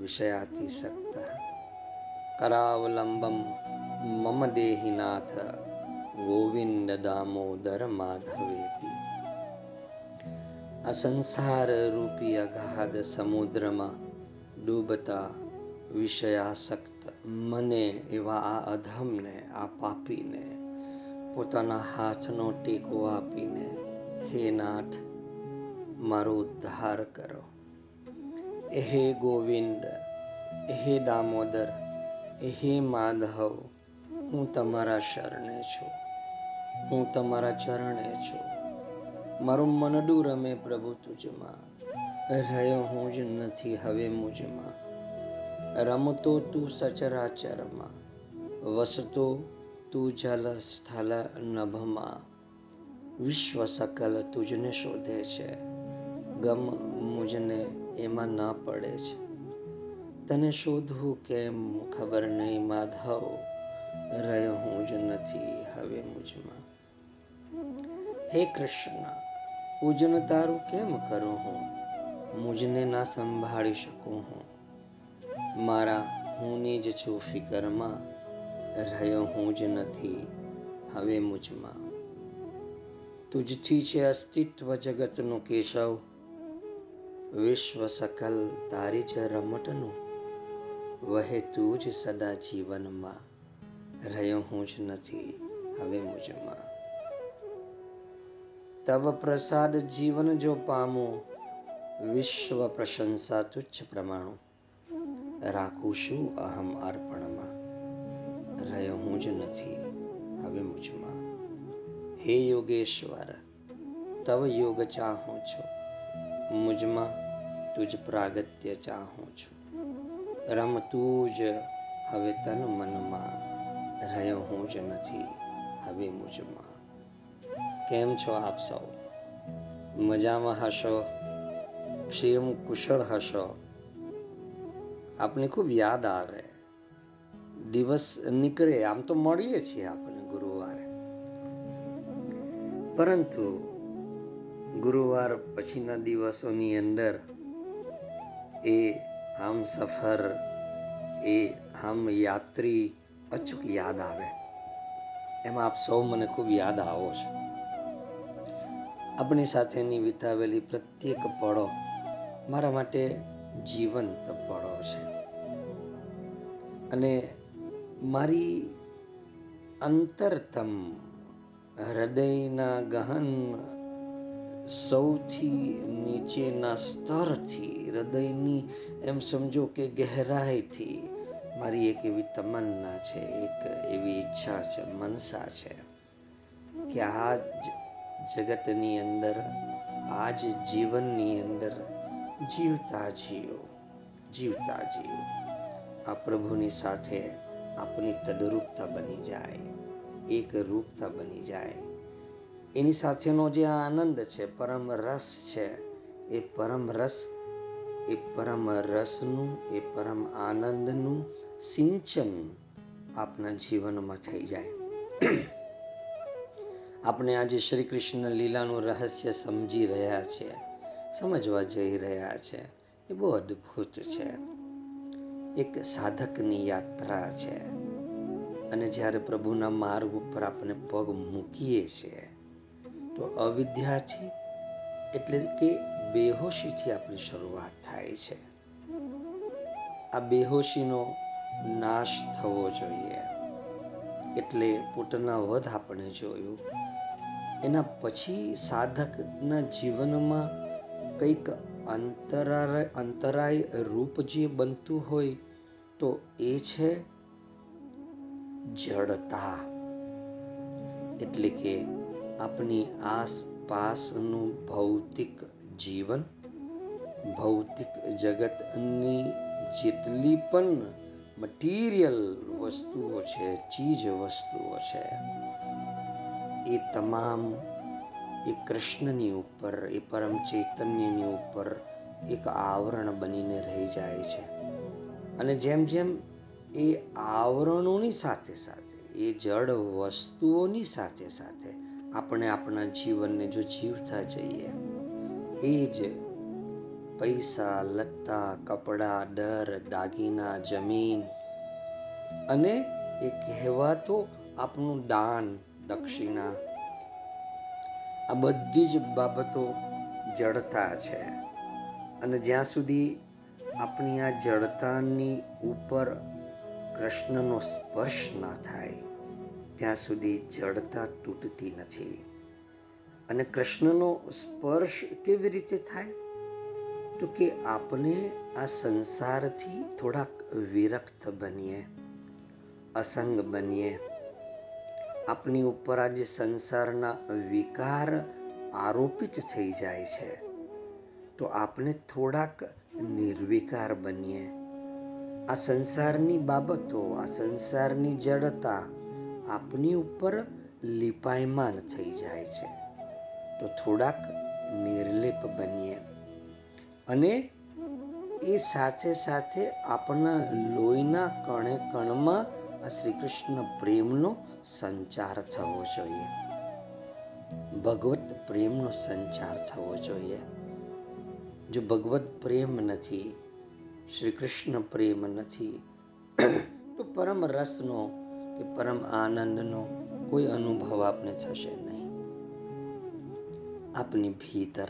વિષયાતિસક્ત કરાવલંબમ મમ દેહિનાથ ગોવિંદ દામોદર માધવેતી આ સંસાર રૂપી અગાધ સમુદ્રમાં ડૂબતા વિષયાસક્ત મને એવા આ અધમને આ પાપીને પોતાના હાથનો ટેકો આપીને હે નાથ મારો ઉદ્ધાર કરો હે ગોવિંદ હે દામોદર હે માધવ, હું તમારા શરણે છું, હું તમારા ચરણે છું. મારું મનડું રમે પ્રભુ તુજમાં, રહ્યો હું જ નથી હવે મુજમાં. રમતો તું સચરાચરમાં, વસતો તું જલ સ્થલ નભમાં. વિશ્વ સકલ તુજને શોધે છે, ગમ મુજને એમાં ના પડે છે. તને શોધવું કેમ? ખબર નહીં માધવ. રહ્યો હું જ નથી હવે મુજમાં. હે કૃષ્ણ, પૂજન તારું કેમ કરું હું? મુજને ના સંભાળી શકું હું. મારા હુંની જ છું ફિકરમાં. રહ્યો હું જ નથી હવે મુજમાં. તુજથી છે અસ્તિત્વ જગતનું કેશવ. વિશ્વ સકલ તારી જ રમટનું વહે તું જ સદા જીવનમાં. રહ્યો હું જ નથી હવે મુજમાં. તવ પ્રસાદ જીવન જો પામું, વિશ્વ પ્રશંસા તુચ્છ પ્રમાણું. રાખું શું અહમ અર્પણમાં. રહ્યો હું જ નથી હવે મુજમાં. હે યોગેશ્વર, તવ યોગ ચાહું છું. મુજમાં તુજ પ્રાગત્ય ચાહું છું. રમતું જ હવે તન મનમાં રહ્યો હું જ નથી, હવે મુજમાં. કેમ છો આપ સૌ? મજામાં હશો? ક્ષેમ કુશળ હશો? આપને ખૂબ યાદ આવે. દિવસ નીકળે, આમ તો મળીએ છીએ આપણે ગુરુવારે. પરંતુ ગુરુવાર પછીના દિવસોની અંદર એ આમ સફર, એ આમ યાત્રી અચૂક યાદ આવે. એમાં આપ સૌ મને ખૂબ યાદ આવો છો. આપણી સાથેની વિતાવેલી પ્રત્યેક પળો મારા માટે જીવંત પળો છે. અને મારી અંતરતમ હૃદયના ગહન સૌથી નીચેના સ્તરથી, હૃદયની એમ સમજો કે ગહેરાઈથી મારી એક એવી તમન્ના છે, એક એવી ઈચ્છા છે, મનસા છે કે આ જગતની અંદર આ જ જીવનની અંદર જીવતા જીવો જીવતા જીવો આ પ્રભુની સાથે આપની તદરૂપતા બની જાય, એક રૂપતા બની જાય. એની સાથેનો જે આનંદ છે, પરમ રસ છે, એ પરમ રસ, એ પરમ રસનું, એ પરમ આનંદનું સિંચન આપના જીવનમાં થઈ જાય. આપણે આજે શ્રી કૃષ્ણ લીલાનું રહસ્ય સમજી રહ્યા છે, સમજવા જઈ રહ્યા છે. એ બહુ અદ્ભુત છે. એક સાધકની યાત્રા છે. અને જ્યારે પ્રભુના માર્ગ ઉપર આપણે પગ મૂકીએ છીએ તો અવિદ્યાથી એટલે કે બેહોશીથી આપણી શરૂઆત થાય છે. આ બેહોશીનો નાશ થવો જોઈએ. એટલે પોતાના વધ આપણે જોયું. એના પછી સાધકના જીવનમાં કંઈક અંતરાય અંતરાય રૂપ જે બનતું હોય તો એ છે જડતા. એટલે કે આપણી આસપાસનું ભૌતિક જીવન, ભૌતિક જગતની જેટલી પણ મટીરિયલ વસ્તુઓ છે, ચીજ વસ્તુઓ છે, એ તમામ એ કૃષ્ણની ઉપર, એ પરમ ચૈતન્યની ઉપર એક આવરણ બનીને રહી જાય છે. અને જેમ જેમ એ આવરણોની સાથે સાથે, એ જળ વસ્તુઓની સાથે સાથે આપણે આપણા જીવનને જો જીવતા જઈએ, એ જ પૈસા, લત્તા, કપડા ડર દાગીના, જમીન અને એ કહેવાતો આપણું દાન દક્ષિણા. આ બધી જ બાબતો જડતા છે અને જ્યાં સુધી આપણી આ જડતાની ઉપર કૃષ્ણનો સ્પર્શ ના થાય ત્યાં સુધી જડતા તૂટતી નથી. અને કૃષ્ણનો સ્પર્શ કેવી રીતે થાય? તો કે આપણે આ સંસારથી થોડાક વિરક્ત બનીએ, અસંગ બનીએ. આપણી ઉપર આજે સંસારના વિકાર આરોપિત થઈ જાય છે, તો આપણે થોડાક નિર્વિકાર બનીએ. આ સંસારની બાબતો, આ સંસારની જડતા આપની ઉપર લિપાયમાન થઈ જાય છે. તો થોડાક નિર્લેપ બનીએ. અને એ સાથે સાથે આપણા લોહીના કણે કણમાં આ શ્રી કૃષ્ણ પ્રેમનો સંચાર થવો જોઈએ. ભગવત પ્રેમનો સંચાર થવો જોઈએ. જો ભગવત પ્રેમ નથી શ્રી કૃષ્ણ પ્રેમ નથી, તો પરમ રસનો કે પરમ આનંદનો કોઈ અનુભવ આપને થશે નહીં. આપની ભીતર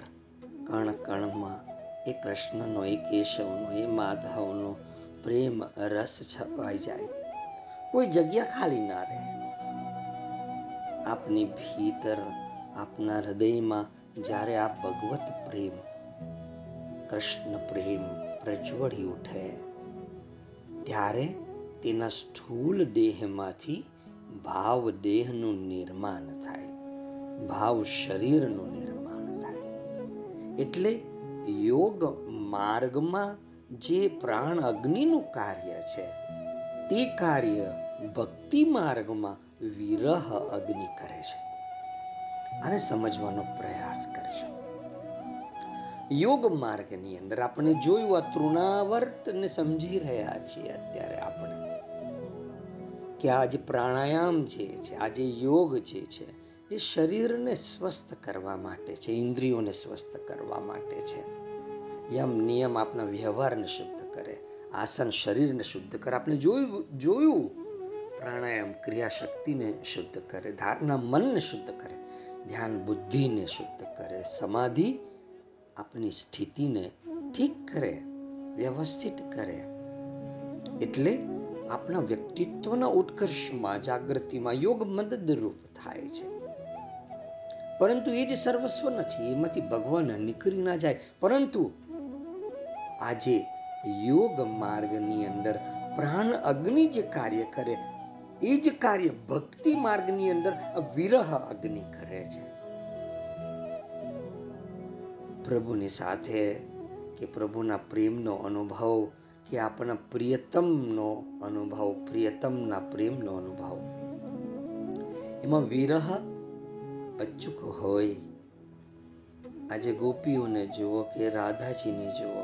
કણ કણમાં એ કૃષ્ણનો, એ કેશવનો, એ માધવનો પ્રેમ રસ છપાઈ જાય. કોઈ જગ્યા ખાલી ના રહે. આપની ભીતર આપના હૃદયમાં જ્યારે આ ભગવત પ્રેમ, કૃષ્ણ પ્રેમ પ્રજ્વળી ઉઠે, ત્યારે તેના સ્થૂલ દેહમાંથી ભાવ દેહનું નિર્માણ થાય. ભાવ શરીરનું નિર્માણ થાય. એટલે યોગ માર્ગમાં જે પ્રાણ અગ્નિનું કાર્ય છે, તે કાર્ય ભક્તિ માર્ગમાં વિરહ અગ્નિ કરે છે. આને સમજવાનો પ્રયાસ કરશો યોગ માર્ગની અંદર આપણે જોયું આ તૃણાવર્તને સમજી રહ્યા છીએ અત્યારે આપણે. કે આ જે પ્રાણાયામ જે છે, આ જે યોગ જે છે, એ શરીરને સ્વસ્થ કરવા માટે છે, ઇન્દ્રિયોને સ્વસ્થ કરવા માટે છે. યમ નિયમ આપણા વ્યવહારને શુદ્ધ કરે, આસન શરીરને શુદ્ધ કરે. આપણે જોયું જોયું પ્રાણાયામ ક્રિયાશક્તિને શુદ્ધ કરે ધારણા મનને શુદ્ધ કરે, ધ્યાન બુદ્ધિને શુદ્ધ કરે, સમાધિ આપની સ્થિતિને ઠીક કરે, વ્યવસ્થિત કરે. એટલે આપણા વ્યક્તિત્વના ઉત્કર્ષમાં, જાગૃતિમાં યોગ મદદરૂપ થાય છે. પરંતુ એ જ સર્વસ્વ નથી, એમાંથી ભગવાન નીકળી ના જાય. પરંતુ આજે યોગ માર્ગની અંદર પ્રાણ અગ્નિ જે કાર્ય કરે, એ જ કાર્ય ભક્તિ માર્ગની અંદર વિરહ અગ્નિ કરે છે. પ્રભુની સાથે કે પ્રભુના પ્રેમનો અનુભવ કે આપણા પ્રિયતમનો અનુભવ, પ્રિયતમના પ્રેમનો અનુભવ. એમાં વિરહ અચૂક હોય. આજે ગોપીઓને જુઓ કે રાધાજીને જુઓ.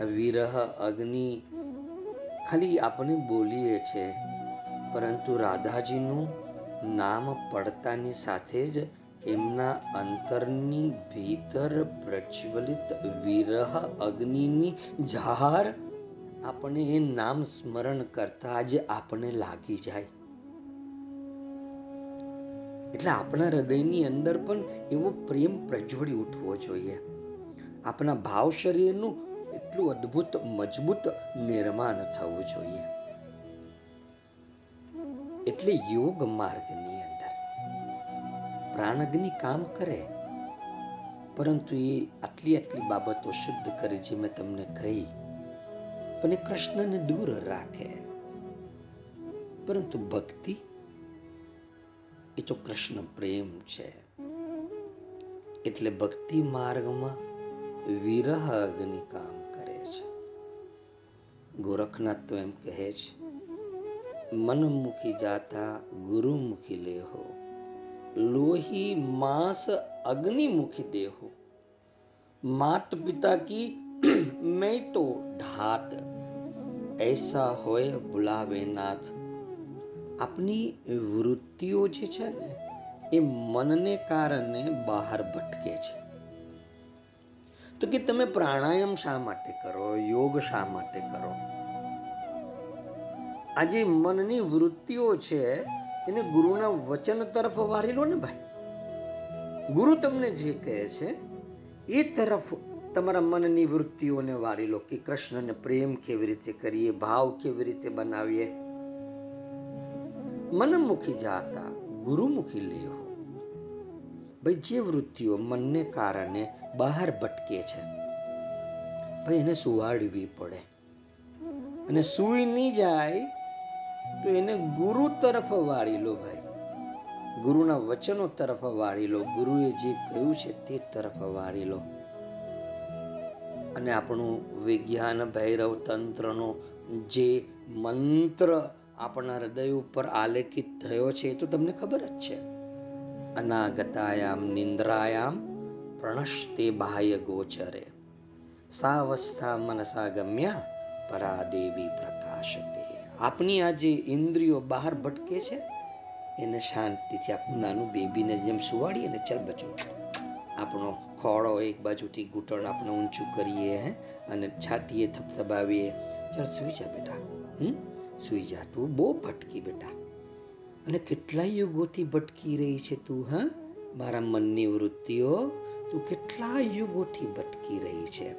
આ વિરહ, અગ્નિ ખાલી આપણે બોલીએ છે, પરંતુ રાધાજીનું નામ પડતાની સાથે જ એમના અંતરની ભીતર પ્રજ્વલિત વિરહ અગ્નિની ઝાર આપણે એ નામ સ્મરણ કરતા જ આપણે લાગી જાય. એટલે આપણા હૃદયની અંદર પણ એવો પ્રેમ પ્રજ્વળી ઉઠવો જોઈએ. આપણા ભાવ શરીરનું એટલું અદ્ભુત, મજબૂત નિર્માણ થવું જોઈએ. એટલે યોગ અંદર પ્રાણગ્નિ કામ કરે. પરંતુ એ આટલી આટલી બાબતો શુદ્ધ કરે જે મેં તમને કહી. એ કૃષ્ણને દૂર રાખે. પરંતુ ભક્તિ એ તો કૃષ્ણ પ્રેમ છે. એટલે ભક્તિ માર્ગમાં વિરહ અગ્નિ કામ કરે છે. ગોરખનાથ તો એમ કહે છે મનમુખી જાતા ગુરુમુખી લેહો. લોહી, માંસ, અગ્નિમુખી દેહો. માત પિતા કી મેં તો ઢાત એસા હોય બુલાવે નાથ. આપની વૃત્તિઓ જે છે ને, એ મનને કારણે બહાર ભટકે છે. તો કે તમે પ્રાણાયામ શા માટે કરો? યોગ શા માટે કરો? આ જે મનની વૃત્તિઓ છે એને ગુરુના વચન તરફ વારી લો ને ભાઈ? ગુરુ તમને જે કહે છે, એ તરફ તમારા મનની વૃત્તિઓને વારી લો કે કૃષ્ણને પ્રેમ કેવી રીતે કરીએ, ભાવ કેવી રીતે બનાવીએ? મનમુખી જાતા ગુરુમુખી લેવો. ભાઈ, જે વૃત્તિઓ મનને કારણે બહાર ભટકે છે, ભાઈ, એને સુવાડવી પડે. અને સુઈ નહીં જાય તો એને ગુરુ તરફ વાળી લો ભાઈ. ગુરુના વચનો તરફ વાળી લો. ગુરુએ જે કહ્યું છે તે તરફ વાળી લો. અને આપણું વિજ્ઞાન, ભૈરવ તંત્રનો જે મંત્ર આપણા હૃદય ઉપર આલેખિત થયો છે એ તો તમને ખબર જ છે. અનાગતાયામ, નિંદ્રાયામ પ્રણશ્તે બાહ્ય ગોચરે. સાવસ્થા મનસા ગમ્યા પરાદેવી પ્રકાશતે. આપની આ જે ઇન્દ્રિયો બહાર ભટકે છે, એને શાંતિથી આપણું નાનું બેબીને જેમ સુવાડીએ ને ચાલ બચો. આપણો ખોળો એક બાજુથી ઘૂંટણ આપણે ઊંચું કરીએ, હે? અને છાતીએ થપથપાવીએ. ચાલ સુઈ જા બેટા, હમ? સુઈ જા તું, બહુ ભટકી બેટા. અને કેટલા યુગોથી ભટકી રહી છે તું, હા? મારા મનની વૃત્તિઓ, તું કેટલા યુગોથી ભટકી રહી છે.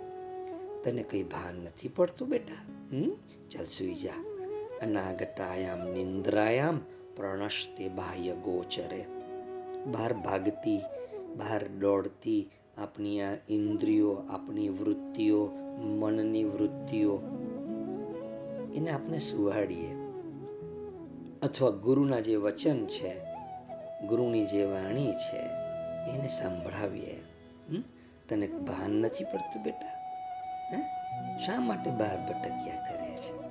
તને કંઈ ભાન નથી પડતું બેટા, હમ? ચાલ સુઈ જા. અનાગતાયામ નિંદ્રાયામ પ્રણશ્તે બાહ્ય ગોચરે બહાર ભાગતી બહાર દોડતી આપણી આ ઇન્દ્રિયો આપણી વૃત્તિઓ મનની વૃત્તિઓ એને આપણે સુવાડીએ અથવા ગુરુના જે વચન છે ગુરુની જે વાણી છે એને સંભળાવીએ? તને ભાન નથી પડતું બેટા હે? શા માટે બહાર ભટક્યા કરે છે?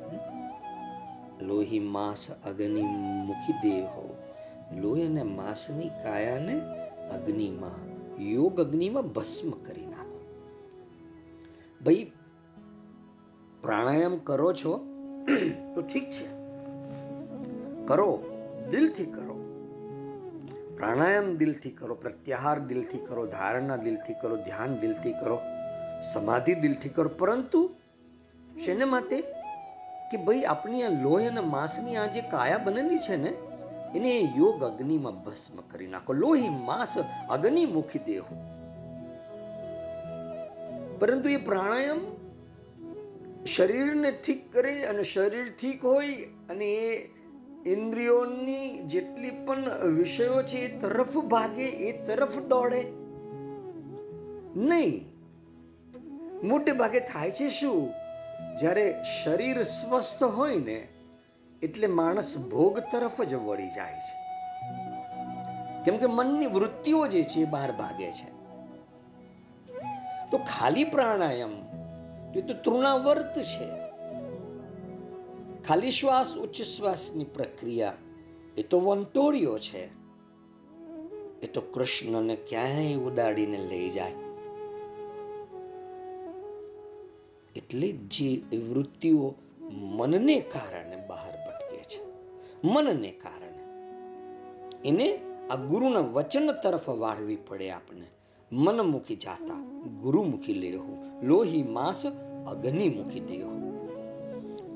લોહી માંસ અગ્નિ મુખી દેહો લોહી અને માંસની કાયાને અગ્નિમાં, યોગ અગ્નિમાં ભસ્મ કરી નાખો. ભાઈ, પ્રાણાયામ કરો છો, તો ઠીક છે. કરો, દિલથી કરો. પ્રાણાયામ દિલથી કરો, પ્રત્યાહાર દિલથી કરો, ધારણા દિલથી કરો, ધ્યાન દિલથી કરો, સમાધિ દિલથી કરો, પરંતુ શેને માટે? કે ભાઈ આપણી આ લોહી અને માંસની આ જે કાયા બનેલી છે ને, એને યોગ અગ્નિમાં ભસ્મ કરી નાખો. લોહી, માંસ અગ્નિ મુખી દેહ. પરંતુ એ પ્રાણાયામ શરીરને ઠીક કરે અને શરીર ઠીક હોય અને એ ઇન્દ્રિયોની જેટલી પણ વિષયો છે એ તરફ ભાગે, એ તરફ દોડે. નહીં. મોટે ભાગે થાય છે શું? જ્યારે શરીર સ્વસ્થ હોય ને, એટલે માણસ ભોગ તરફ જ વળી જાય છે. કેમ કે મનની વૃત્તિઓ જે છે એ બહાર ભાગે છે. તો ખાલી પ્રાણાયામ એ તો તૃણાવર્ત છે. ખાલી શ્વાસ, ઉચ્ચ શ્વાસની પ્રક્રિયા એ તો વંટોળિયો છે. એ તો કૃષ્ણને ક્યાંય ઉડાડીને લઈ જાય. એટલે જે વૃત્તિઓ મનને કારણે બહાર ભટકે છે. મનને કારણે. એને આ ગુરુના વચન તરફ વાળવી પડે આપણે. મન મૂકી જાતા ગુરુમુખી લેહું લોહી માંસ મૂકી દેહું.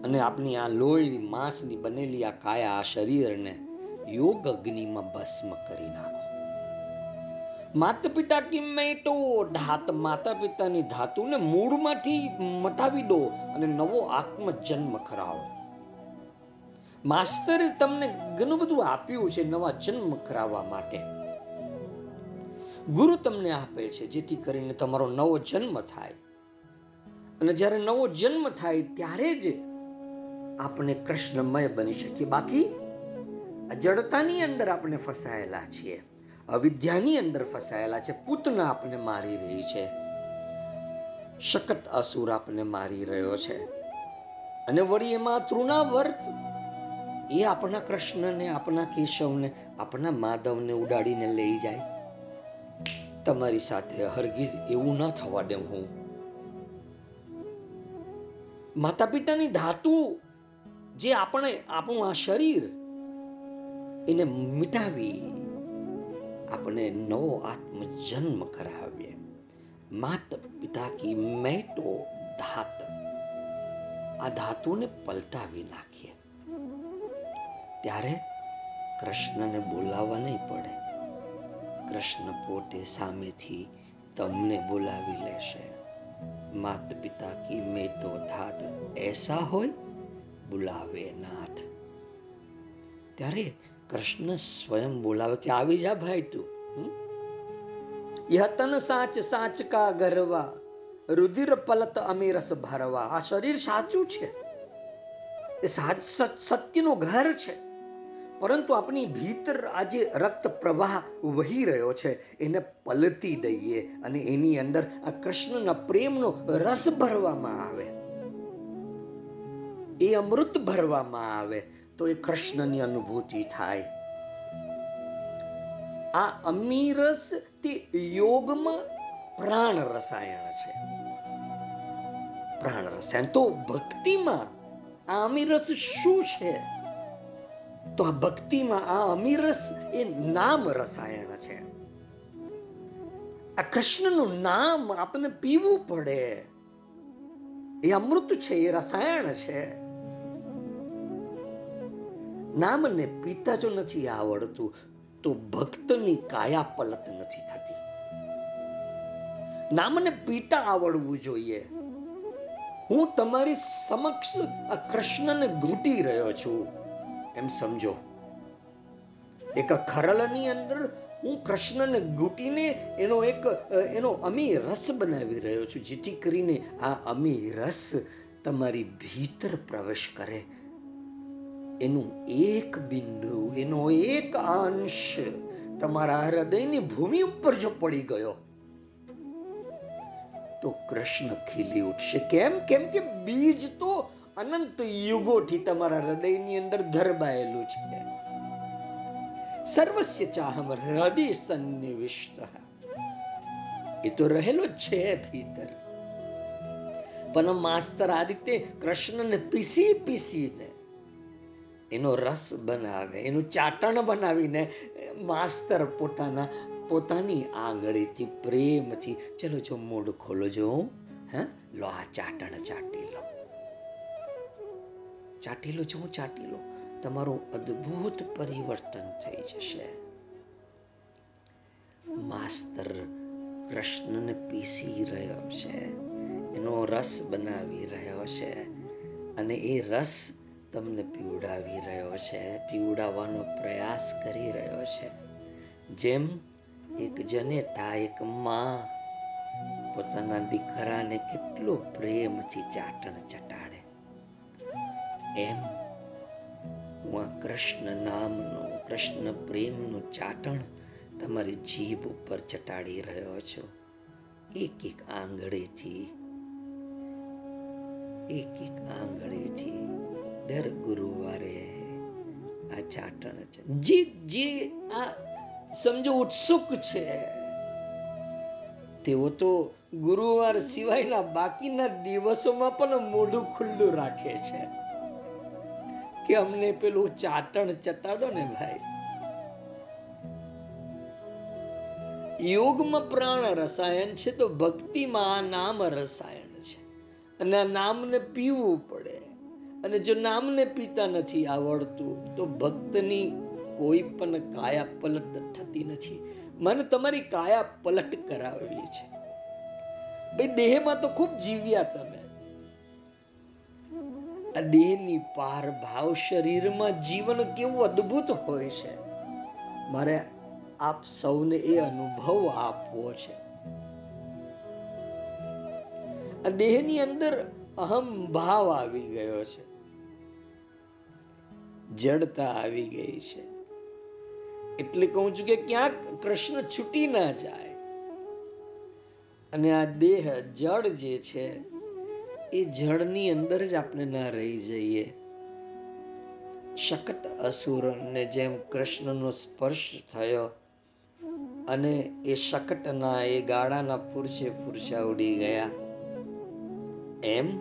અને આપની આ લોહી માંસની બનેલી આ કાયા આ શરીરને યોગ અગ્નિમાં ભસ્મ કરી નાખો. માતા પિતા કી તો ધાત માતા પિતાની ધાતુને મૂળમાંથી મટાવી દો અને નવો આત્મ જન્મ કરાવો. માસ્તરે તમને ઘણું બધું આપ્યું છે નવા જન્મ કરાવવા માટે. ગુરુ તમને આપે છે જેથી કરીને તમારો નવો જન્મ થાય. અને જ્યારે નવો જન્મ થાય ત્યારે જ આપણે કૃષ્ણમય બની શકીએ. બાકી જડતાની અંદર આપણે ફસાયેલા છીએ. અવિદ્યાની અંદર ફસાયેલા છે. પૂતના આપણે મારી રહી છે. શકટ અસુર આપને મારી રહ્યો છે. અને વળી એમાં તૃણાવર્ત એ આપણા કૃષ્ણને, આપણા કેશવને, આપણા માધવને ઉડાડીને લઈ જાય. તમારી સાથે હરગીઝ એવું ન થવા દે હું. માતા પિતાની ધાતુ જે આપણે, આપણું આ શરીર, એને મિટાવી આપણે નવો આત્મ જન્મ કરાવીએ. માત પિતા કી મેં તો ધાત. આ ધાતુને પલટાવી નાખીએ. ત્યારે કૃષ્ણને બોલાવવા નહીં પડે. કૃષ્ણ પોતે સામેથી તમને બોલાવી લેશે. માત પિતા કી મેં ધાત. એસા હોય, બોલાવે નાથ. ત્યારે કૃષ્ણ સ્વયં બોલાવે કે આવી જા ભાઈ તું યતન તન સાચ સાચ કા ગરવા, રુધિર પલત અમીરસ ભરવા. આ શરીર સાચું છે. એ સાચ સત્યનું ઘર છે. પરંતુ આપણી ભીતર આજે રક્ત પ્રવાહ વહી રહ્યો છે. એને પલતી દઈએ અને એની અંદર આ કૃષ્ણના પ્રેમનો રસ ભરવામાં આવે. એ અમૃત ભરવામાં આવે. તો એ કૃષ્ણની અનુભૂતિ થાય. આ અમીરસ તે યોગમાં પ્રાણ રસાયણ છે. પ્રાણ રસાયણ તો ભક્તિમાં આ અમીરસ શું છે? તો આ ભક્તિમાં આ અમીરસ એ નામ રસાયણ છે. આ કૃષ્ણનું નામ આપણને પીવું પડે. એ અમૃત છે, એ રસાયણ છે. નામને પિતા જો નથી આવડતું, તો ભક્તની કાયા પલત નથી થતી. નામને પિતા આવડવું જોઈએ. હું તમારી સમક્ષ આ કૃષ્ણને ઘૂંટી રહ્યો છું. એમ સમજો. એક ખરલની અંદર હું કૃષ્ણને ઘૂંટીને એનો એક, એનો અમી રસ બનાવી રહ્યો છું, જેથી કરીને આ અમી રસ તમારી ભીતર પ્રવેશ કરે. એનું એક બિંદુ, એનો એક અંશ તમારા હૃદયની ભૂમિ ઉપર જો પડી ગયો, તો કૃષ્ણ ખીલી ઉઠશે. કેમ? કેમ કે બીજ તો અનંત યુગોથી તમારા હૃદયની અંદર ધરબાયેલું છે. સર્વસ્ય ચાહમ હૃદય સન્નિવિષ્ટ એ તો રહેલો છે ભીતર. પણ માસ્તર આ રીતે કૃષ્ણને પીસી પીસીને એનો રસ બનાવે, એનું ચાટણ બનાવીને માસ્તર પોતાના, પોતાની આંગળીથી પ્રેમથી, ચલો જો મોઢ ખોલો જો, હે? લો આ ચાટણ ચાટી લો. ચાટી લો, જો ચાટી લો, તમારું અદ્ભુત પરિવર્તન થઈ જશે. માસ્તર કૃષ્ણને પીસી રહ્યો છે, એનો રસ બનાવી રહ્યો છે, અને એ રસ તમને પીવડાવી રહ્યો છે, પીવડાવવાનો પ્રયાસ કરી રહ્યો છે. જેમ એક જનેતા, એક માં પોતાના દીકરાને કેટલો પ્રેમથી ચાટણ ચટાડે. એમ હું આ કૃષ્ણ નામનું, કૃષ્ણ પ્રેમનું ચાટણ તમારી જીભ ઉપર ચટાડી રહ્યો છું. એક એક આંગળીથી, એક એક આંગળીથી દર ગુરુવારે આ ચાટણ છે. જે જે, આ સમજો ઉત્સુક છે. તેઓ તો ગુરુવાર સિવાયના બાકીના દિવસોમાં પણ મોઢું ખુલ્લું રાખે છે. કે અમને પેલું ચાટણ ચટાડો ને ભાઈ. યોગમાં પ્રાણ રસાયણ છે તો ભક્તિમાં આ નામ રસાયણ છે. અને આ નામને પીવું પડે. અને જો નામને પીતા નથી આવડતું, તો ભક્તની કોઈ પણ કાયા પલટ થતી નથી. મને તમારી કાયા પલટ કરાવેલી છે. ભાઈ, દેહમાં તો ખૂબ જીવ્યા તમે. આ દેહની પાર ભાવ શરીરમાં જીવન કેવું અદ્ભુત હોય છે. મારે આપ સૌને એ અનુભવ આપવો છે. આ દેહની અંદર અહમ ભાવ આવી ગયો છે. જડતા આવી ગઈ છે. એટલે કહું છું કે ક્યાંક કૃષ્ણ છૂટી ના જાય. અને આ દેહ જળ જે છે, એ જળની અંદર જ આપણે ના રહી જઈએ. શકત અસુરને જેમ કૃષ્ણનો સ્પર્શ થયો અને એ શકટના એ ગાળાના પુરુષે પુરુષા ઉડી ગયા. એમ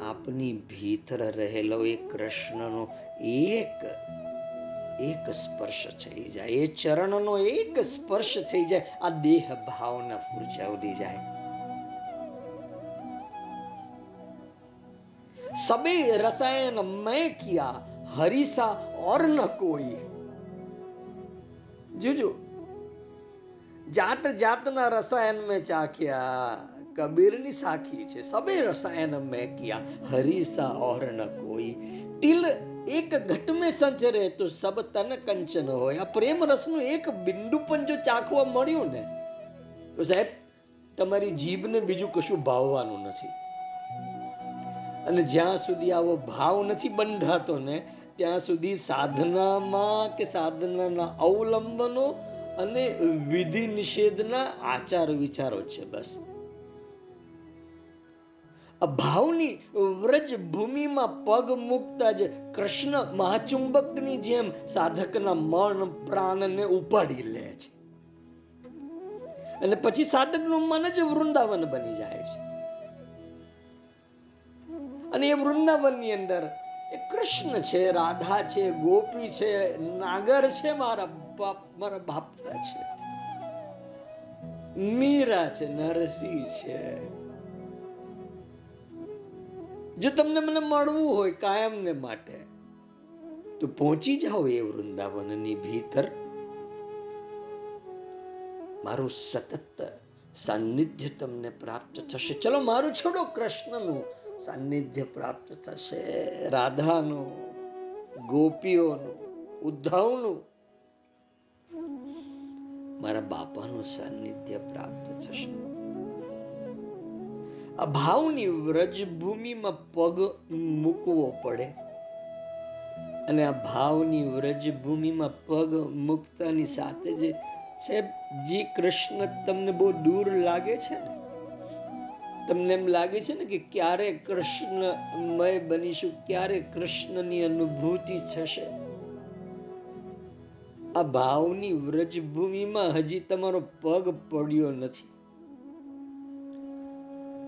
આપની ભીતર રહેલો એ કૃષ્ણનો એક એક સ્પર્શ થઈ જાય. એ ચરણનો એક સ્પર્શ થઈ જાય. આ દેહ ભાવના ફૂરજાવલી જાય. સબે રસાયણ મેં કિયા, હરીસા ઓર ન કોઈ. જોજો, જાત જાતના રસાયણ મેં ચાખ્યા. કબીરની સાખી છે. સબે રસાયણ મેં કિયા, હરીસા ઓર ન કોઈ. તિલ એક ઘટ મેં સંચરે તો સબ તન કંચન હોય. આ પ્રેમ રસનું એક બિંદુ પણ જો ચાખવા મળ્યું ને, તો સાહેબ, તમારી જીભને બીજું કશું ભાવવાનું નથી. અને જ્યાં સુધી આવો ભાવ નથી બંધાતો ને, ત્યાં સુધી સાધનામાં કે સાધનાના અવલંબનો અને વિધિ નિષેધના આચાર વિચારો છે બસ. ભાવની વ્રજ ભૂમિમાં પગ મૂકતા જ કૃષ્ણ મહાચુંબકની જેમ સાધકના મન, પ્રાણને ઉપાડી લે છે. અને પછી સાધકનું મન જ વૃંદાવન બની જાય છે. અને એ વૃંદાવનની અંદર એ કૃષ્ણ છે, રાધા છે, ગોપી છે, નાગર છે, મારા બાપ, મારા બાપતા છે. મીરા છે, નરસિંહ છે. જો તમને મને મળવું હોય કાયમને માટે, તો પહોંચી જાઓ એ વૃંદાવનની ભીતર. મારું સતત સાનિધ્ય તમને પ્રાપ્ત થશે. ચલો, મારું છોડો કૃષ્ણનું સાનિધ્ય પ્રાપ્ત થશે. રાધાનું, ગોપીઓનું, ઉદ્ધવનું, મારા બાપાનું સાનિધ્ય પ્રાપ્ત થશે. આ ભાવની વ્રજભૂમિમાં પગ મૂકવો પડે. અને આ ભાવની વ્રજભૂમિમાં પગ મૂકતાની સાથે જે સાહેબ, જે કૃષ્ણ તમને બહુ દૂર લાગે છે ને? તમને એમ લાગે છે ને કે ક્યારે કૃષ્ણમય બનીશું, ક્યારે કૃષ્ણની અનુભૂતિ થશે? આ ભાવની વ્રજભૂમિમાં હજી તમારો પગ પડ્યો નથી.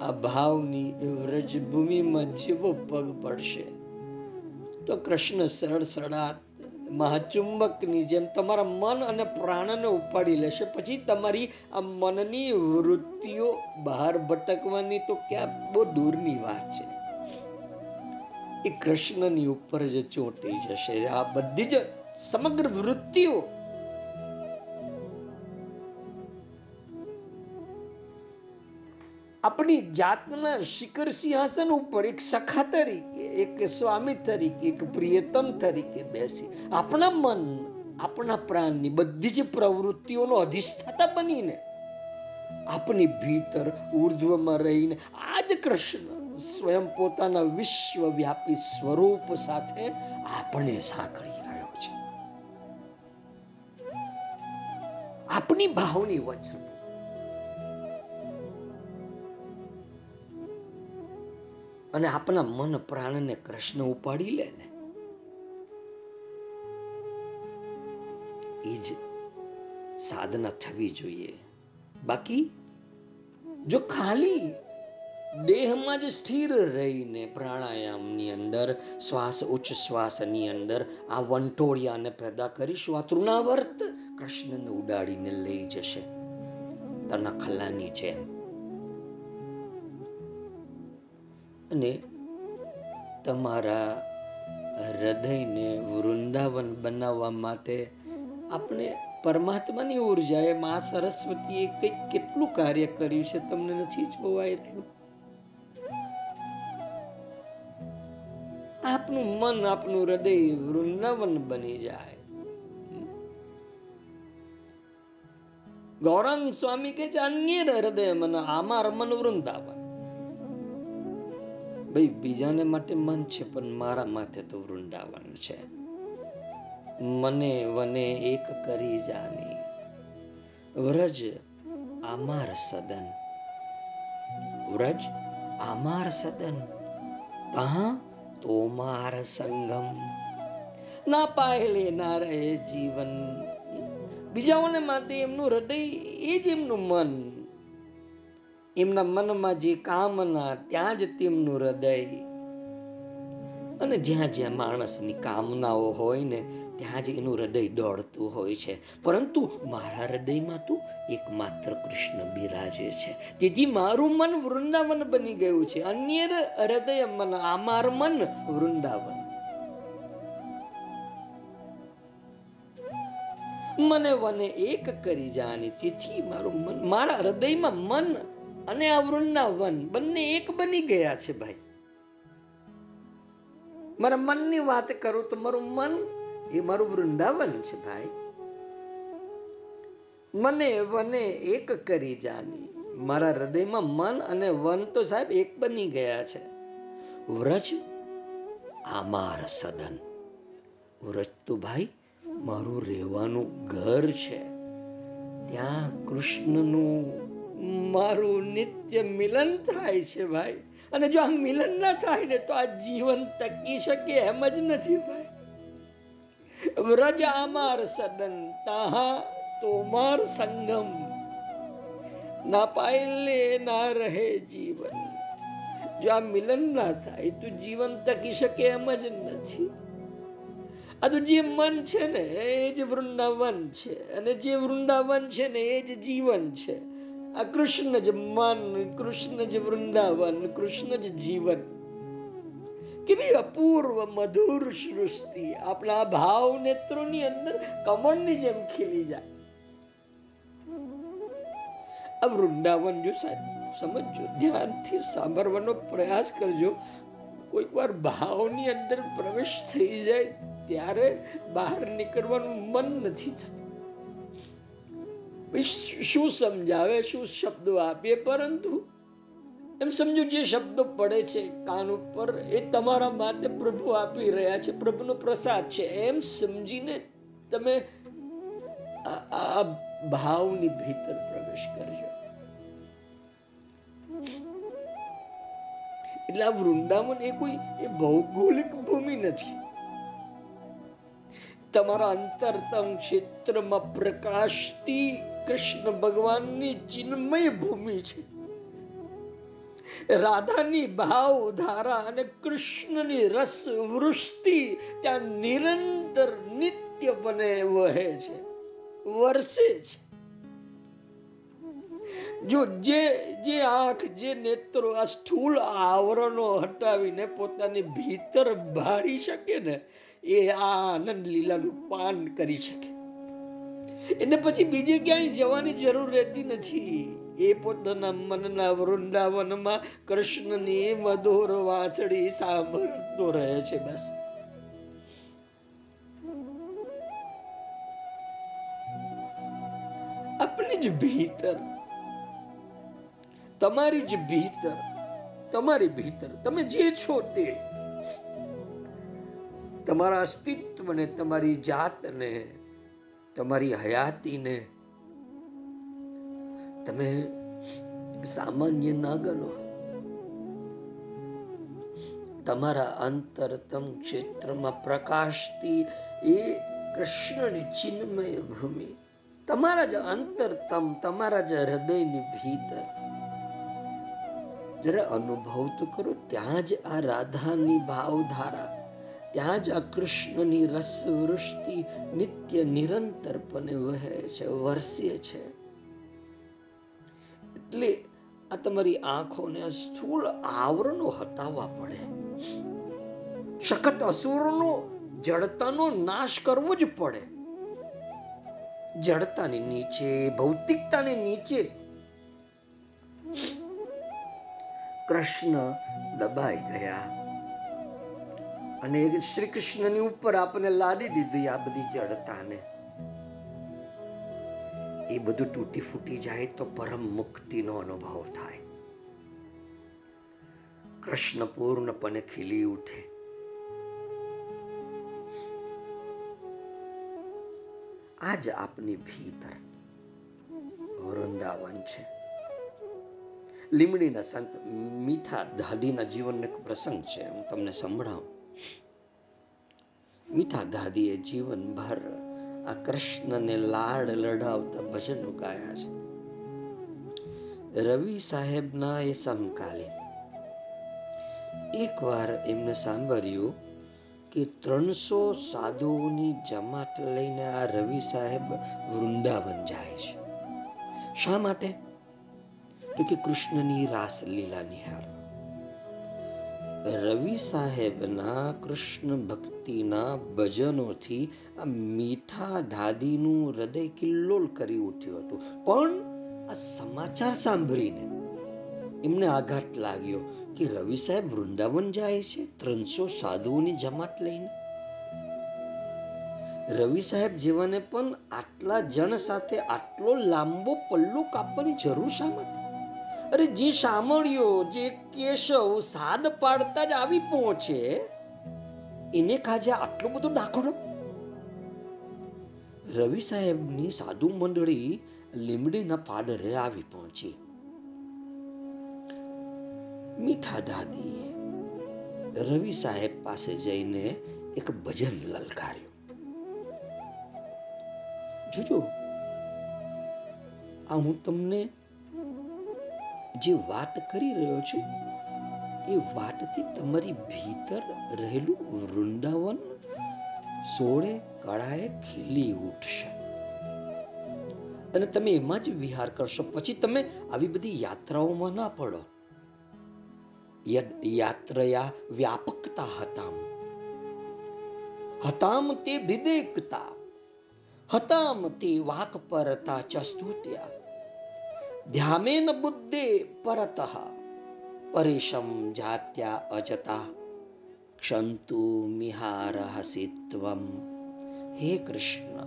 આ ભાવની વ્રજભૂમિમાં જેવો પગ પડશે. તો કૃષ્ણ સરળ સળાત, મહાચુંબકની જેમ તમારા મન અને પ્રાણને ઉપાડી લેશે. પછી તમારી આ મનની વૃત્તિઓ બહાર ભટકવાની તો ક્યાં બહુ દૂરની વાત છે. એ કૃષ્ણની ઉપર જ ચોંટી જશે. આ બધી જ સમગ્ર વૃત્તિઓ આપણી જાતના શિખર સિંહાસન ઉપર એક સખા તરીકે, એક સ્વામી તરીકે, એક પ્રિયતમ તરીકે બેસી, આપણા મન, આપણા પ્રાણની બધી જ પ્રવૃત્તિઓનો અધિષ્ઠાતા બનીને, આપની ભીતર ઉર્ધ્વમાં રહીને આજ કૃષ્ણ સ્વયં પોતાના વિશ્વવ્યાપી સ્વરૂપ સાથે આપણે સાંકળી રહ્યો છે. આપણી ભાવની વચન અને આપણા મન પ્રાણને કૃષ્ણ ઉપાડી લે ને. એ જ સાધના થવી જોઈએ. બાકી જો ખાલી દેહમાં જ સ્થિર રહીને પ્રાણાયામની અંદર, શ્વાસ, ઉચ્ચ શ્વાસની અંદર આ વંટોળિયાને પેદા કરીશું આ તૃણાવર્ત કૃષ્ણને ઉડાડીને લઈ જશે. તનખલાની જેમ. અને તમારા હૃદયને વૃંદાવન બનાવવા માટે આપણે પરમાત્માની ઉર્જાએ મા સરસ્વતીએ કંઈક કેટલું કાર્ય કર્યું છે તમને નથી જોવાય રહ્યું આપનું મન, આપનું હૃદય વૃંદાવન બની જાય. ગૌરાંગ સ્વામી કે છે, અન્ય હૃદય મન આમાં રમન વૃંદાવન. ભાઈ, બીજાને માટે મન છે, પણ મારા માથે તો વૃંદાવન છે. મને વને એક કરી જાની. વ્રજ, આમાર સદન. વ્રજ, આમાર સદન. તા તોમાર સંગમ. ના પાયલે ના રહે જીવન. બીજાઓને માટે એમનું હૃદય એ જ એમનું મન. એમના મનમાં જે કામના ત્યાં જ તેમનું હૃદય. અને જ્યાં જ્યાં માણસની કામનાઓ હોય ને, ત્યાં જ એનું હૃદય દોડતું હોય છે. પરંતુ મારા હૃદયમાં તો એકમાત્ર કૃષ્ણ બિરાજે છે. જેથી મારું મન વૃંદાવન બની ગયું છે. અન્ય હૃદય મન આમાર મન વૃંદાવન. મને વને એક કરી જાની તેથી મારું મન, મારા હૃદયમાં મન અને આ વૃંદાવન બંને એક બની ગયા છે ભાઈ. મારા મનની વાત કરું તો મારું મન એ મારું વૃંદાવન છે ભાઈ. મને વને એક કરી જાની. મારા હૃદયમાં મન અને વન તો સાહેબ એક બની ગયા છે. વ્રજ, આમાર સદન. વ્રજ તો ભાઈ મારું રહેવાનું ઘર છે. ત્યાં કૃષ્ણનું મારું નિત્ય મિલન થાય છે ભાઈ. અને જો આ મિલન ના થાય ને તો આ જીવન ટકી શકે એમ જ નથી ભાઈ. વ્રજ આમાર સદન તાહા તોમાર સંગમ. ના પાયલે ના રહે જીવન. જો આ મિલન ના થાય તો જીવન ટકી શકે એમ જ નથી. આ તો જે મન છે ને, એ જ વૃંદાવન છે. અને જે વૃંદાવન છે ને, એ જ જીવન છે. આ કૃષ્ણ જ મન, કૃષ્ણ જ વૃંદાવન, કૃષ્ણ જ જીવન. કેવી અપૂર્વ મધુર સૃષ્ટિ. આપણા ભાવ નેત્રોની અંદર કમળની જેમ ખીલી જાય. આ વૃંદાવન જો સાહેબ, સમજો, ધ્યાનથી સાંભળવાનો પ્રયાસ કરજો. કોઈક વાર ભાવની અંદર પ્રવેશ થઈ જાય, ત્યારે બહાર નીકળવાનું મન નથી થતું. શું સમજાવે, શું શબ્દો આપીએ પરંતુ એમ સમજો જે શબ્દો પડે છે કાન ઉપર, એ તમારા માટે પ્રભુ આપી રહ્યા છે, પ્રભુનો પ્રસાદ છે. એમ સમજીને તમે આ ભાવની ભીતર પ્રવેશ કરજો. એટલે આ વૃંદાવન એ કોઈ, એ ભૌગોલિક ભૂમિ નથી. તમારા અંતરતમ ક્ષેત્રમાં પ્રકાશતી કૃષ્ણ ભગવાનની ચિન્મય ભૂમિ છે. રાધાની ભાવ ધારા અને કૃષ્ણની રસ વૃષ્ટિ ત્યાં નિરંતર બને વહે છે, વરસે છે. જો જે જે આંખ, જે નેત્રો આ સ્થૂળ આવરણો હટાવીને પોતાની ભીતર ભાળી શકે ને, એ આ આનંદ લીલાનું પાન કરી શકે. એને પછી બીજે ક્યાંય જવાની જરૂર રહેતી નથી. એ પોતાના મનના વૃંદાવનમાં કૃષ્ણની મધુર વાંસળી સાંભળતો રહે છે બસ. આપણી જ ભીતર, તમારી જ ભીતર, તમારી ભીતર, તમે જે છો તે, તમારા અસ્તિત્વને, તમારી જાતને તમારી હયાતીને તમે સામાન્ય ના ગણો. તમારા અંતરતમ ક્ષેત્રમાં પ્રકાશતી એ કૃષ્ણની ચિન્મય ભૂમિ. તમારા જ અંતરતમ તમારા જ હૃદયની ભીતર. જરા અનુભવ તો કરો, ત્યાં જ આ રાધાની ભાવધારા ત્યાં જ આ કૃષ્ણની રસવૃષ્ટિ નિત્ય નિરંતરપણે વહે છે, વરસે છે. એટલે આ તમારી આંખોને સ્થૂળ આવરણો હટાવવા પડે. સખત અસુરનો, જડતાનો નાશ કરવો જ પડે. જડતાની નીચે, ભૌતિકતાની નીચે. કૃષ્ણ દબાઈ ગયા. અને શ્રી કૃષ્ણની ઉપર આપણે લાદી દીધી આ બધી જડતાને. એ બધું તૂટી ફૂટી જાય તો પરમ મુક્તિનો અનુભવ થાય. કૃષ્ણ પૂર્ણપણે ખીલી ઉઠે. આજ આપની ભીતર વૃંદાવન છે. લીમડીના સંત મીઠા દાદીના જીવનનો એક પ્રસંગ છે, હું તમને સંભળાવું. મીઠા દાદીએ જીવનભર આ કૃષ્ણને લાડ લડાવતા ભજનો ગાયા છે. રવિ સાહેબના એ સમકાલીન. એકવાર એમને સાંભળ્યું કે ત્રણસો સાધુઓની જમાત લઈને આ રવિ સાહેબ વૃંદાવન જાય છે. શા માટે? તો કે કૃષ્ણની રાસલીલા નિહાળ રવિ સાહેબના કૃષ્ણ ભક્તિના ભજનોથી આ મીઠા દાદીનું હૃદય કિલ્લોલ કરી ઉઠ્યું હતું. પણ આ સમાચાર સાંભળીને એમને આઘાત લાગ્યો કે રવિ સાહેબ વૃંદાવન જાય છે ત્રણસો સાધુઓની જમાત લઈને. રવિ સાહેબ જેવાને પણ આટલા જણ સાથે આટલો લાંબો પલ્લો કાપવાની જરૂર શા માટે? અરે જે સાંભળ્યો, જે કેશવ સાદ પાડતા જ આવી પહોંચે, એને કાજે આટલો બધો દાખલો? રવિ સાહેબની સાધુ મંડળી લીમડીના પાડરે આવી પહોંચી. મીઠા દાદીએ રવિ સાહેબ પાસે જઈને એક ભજન લલકાર્યું. જોજો, આ હું તમને જે વાત કરી રહ્યો છું, એ વાતથી તમારી ભીતર રહેલું વૃંદાવન સોળે કળાએ ખીલી ઉઠશે. અને તમે એમાં જ વિહાર કરશો. પછી તમે આવી બધી યાત્રાઓમાં ના પડો. યાત્રયા વ્યાપકતા હતામ. હતામ તે વિવેકતા. હતામ તે વાક પરતા ચસ્તુત્યા. ધ્યામેન બુદ્ધે પરત, પરિશમ જાત્યા અજતા. ક્ષંતુ મિહાર હસિત્વમ હે કૃષ્ણ,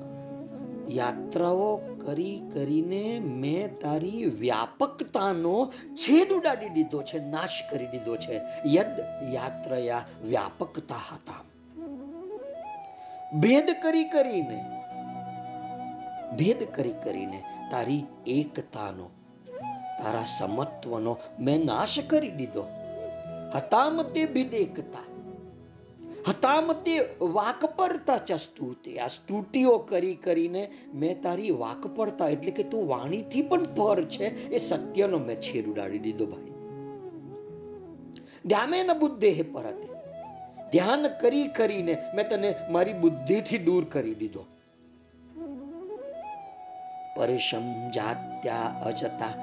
યાત્રાઓ કરી કરીને મેં તારી વ્યાપકતાનો છેદ ઉડાડી દીધો છે, નાશ કરી દીધો છે. યદ યાત્રયા વ્યાપકતા હતા. ભેદ કરી કરીને, ભેદ કરી કરીને તારી એકતાનો તારા સમત્વનો મેં નાશ કરી દીધો. હતામ તે ભિદેકતા હતામ તે ચ સ્તુતિ આ સ્તુતિઓ કરી કરીને મેં તારી વાકપરતા એટલે કે તું વાણીથી પણ પર છે, એ સત્યનો મેં છેર ઉડાડી દીધો ભાઈ. ધ્યામે ન બુદ્ધે હે પરતે. ધ્યાન કરી કરીને મેં તને મારી બુદ્ધિથી દૂર કરી દીધો. પરિશમ જાત્યા અજતા.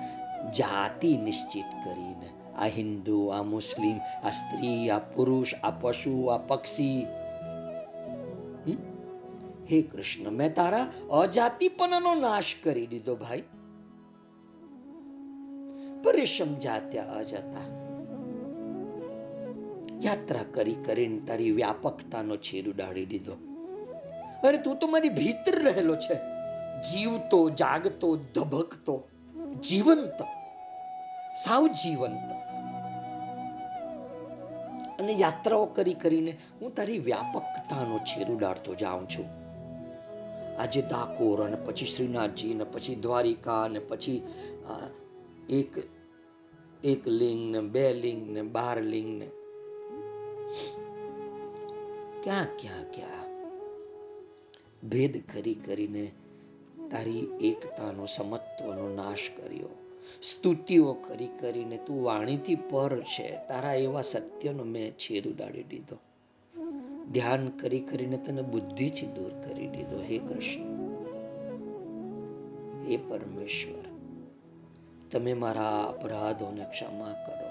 જાતિ નિશ્ચિત કરીને, આ હિન્દુ, આ મુસ્લિમ, આ સ્ત્રી, આ પુરુષ, આ પશુ, આ પક્ષી. હે કૃષ્ણ, મેં તારા અજાતિપણાનો નાશ કરી દીધો ભાઈ. પરિશ્રમ જાત્યા અજતા. યાત્રા કરી કરીને તારી વ્યાપકતાનો છેદ ઉડાડી દીધો. અરે તું તો મારી ભીતર રહેલો છે. જીવતો, જાગતો, ધબકતો. જીવંત, સાવ જીવંત. અને યાત્રાઓ કરી કરીને હું તારી વ્યાપકતાનો છેર ઉડાડતો જાઉં છું. આજે ડાકોર અને પછી શ્રીનાથજી ને પછી દ્વારિકા ને પછી એક એક લિંગ ને બે લિંગ ને બાર લિંગ ને. ક્યાં ક્યાં ક્યાં? ભેદ કરી કરીને તારી એકતાનો, સમત્વનો નાશ કર્યો. સ્તુતિઓ કરી કરીને તું વાણીથી પર છે. તારા એવા સત્યનો મેં છેદ ઉડાડી દીધો. ધ્યાન કરી કરીને તને બુદ્ધિથી દૂર કરી દીધો. હે કૃષ્ણ, હે પરમેશ્વર, તમે મારા અપરાધોને ક્ષમા કરો.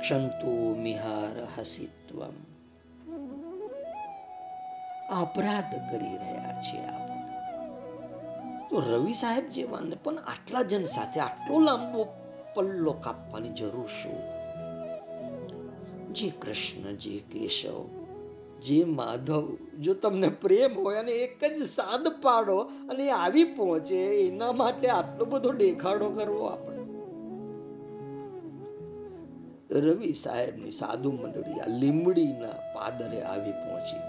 ક્ષંતુ મિહાર હસિત્વમ. અપરાધ કરી રહ્યા છીએ આપણે. તો રવિ સાહેબ જેવાને પણ આટલા જન સાથે આટલો લાંબો પલ્લો કાપવાની જરૂર શું? જે કૃષ્ણ, જે કેશવ, જે માધવ, જો તમને પ્રેમ હોય અને એક જ સાદ પાડો અને આવી પહોંચે, એના માટે આટલો બધો દેખાડો કરવો આપણે. રવિ સાહેબની સાધુ મંડળી આ લીમડીના પાદરે આવી પહોંચી.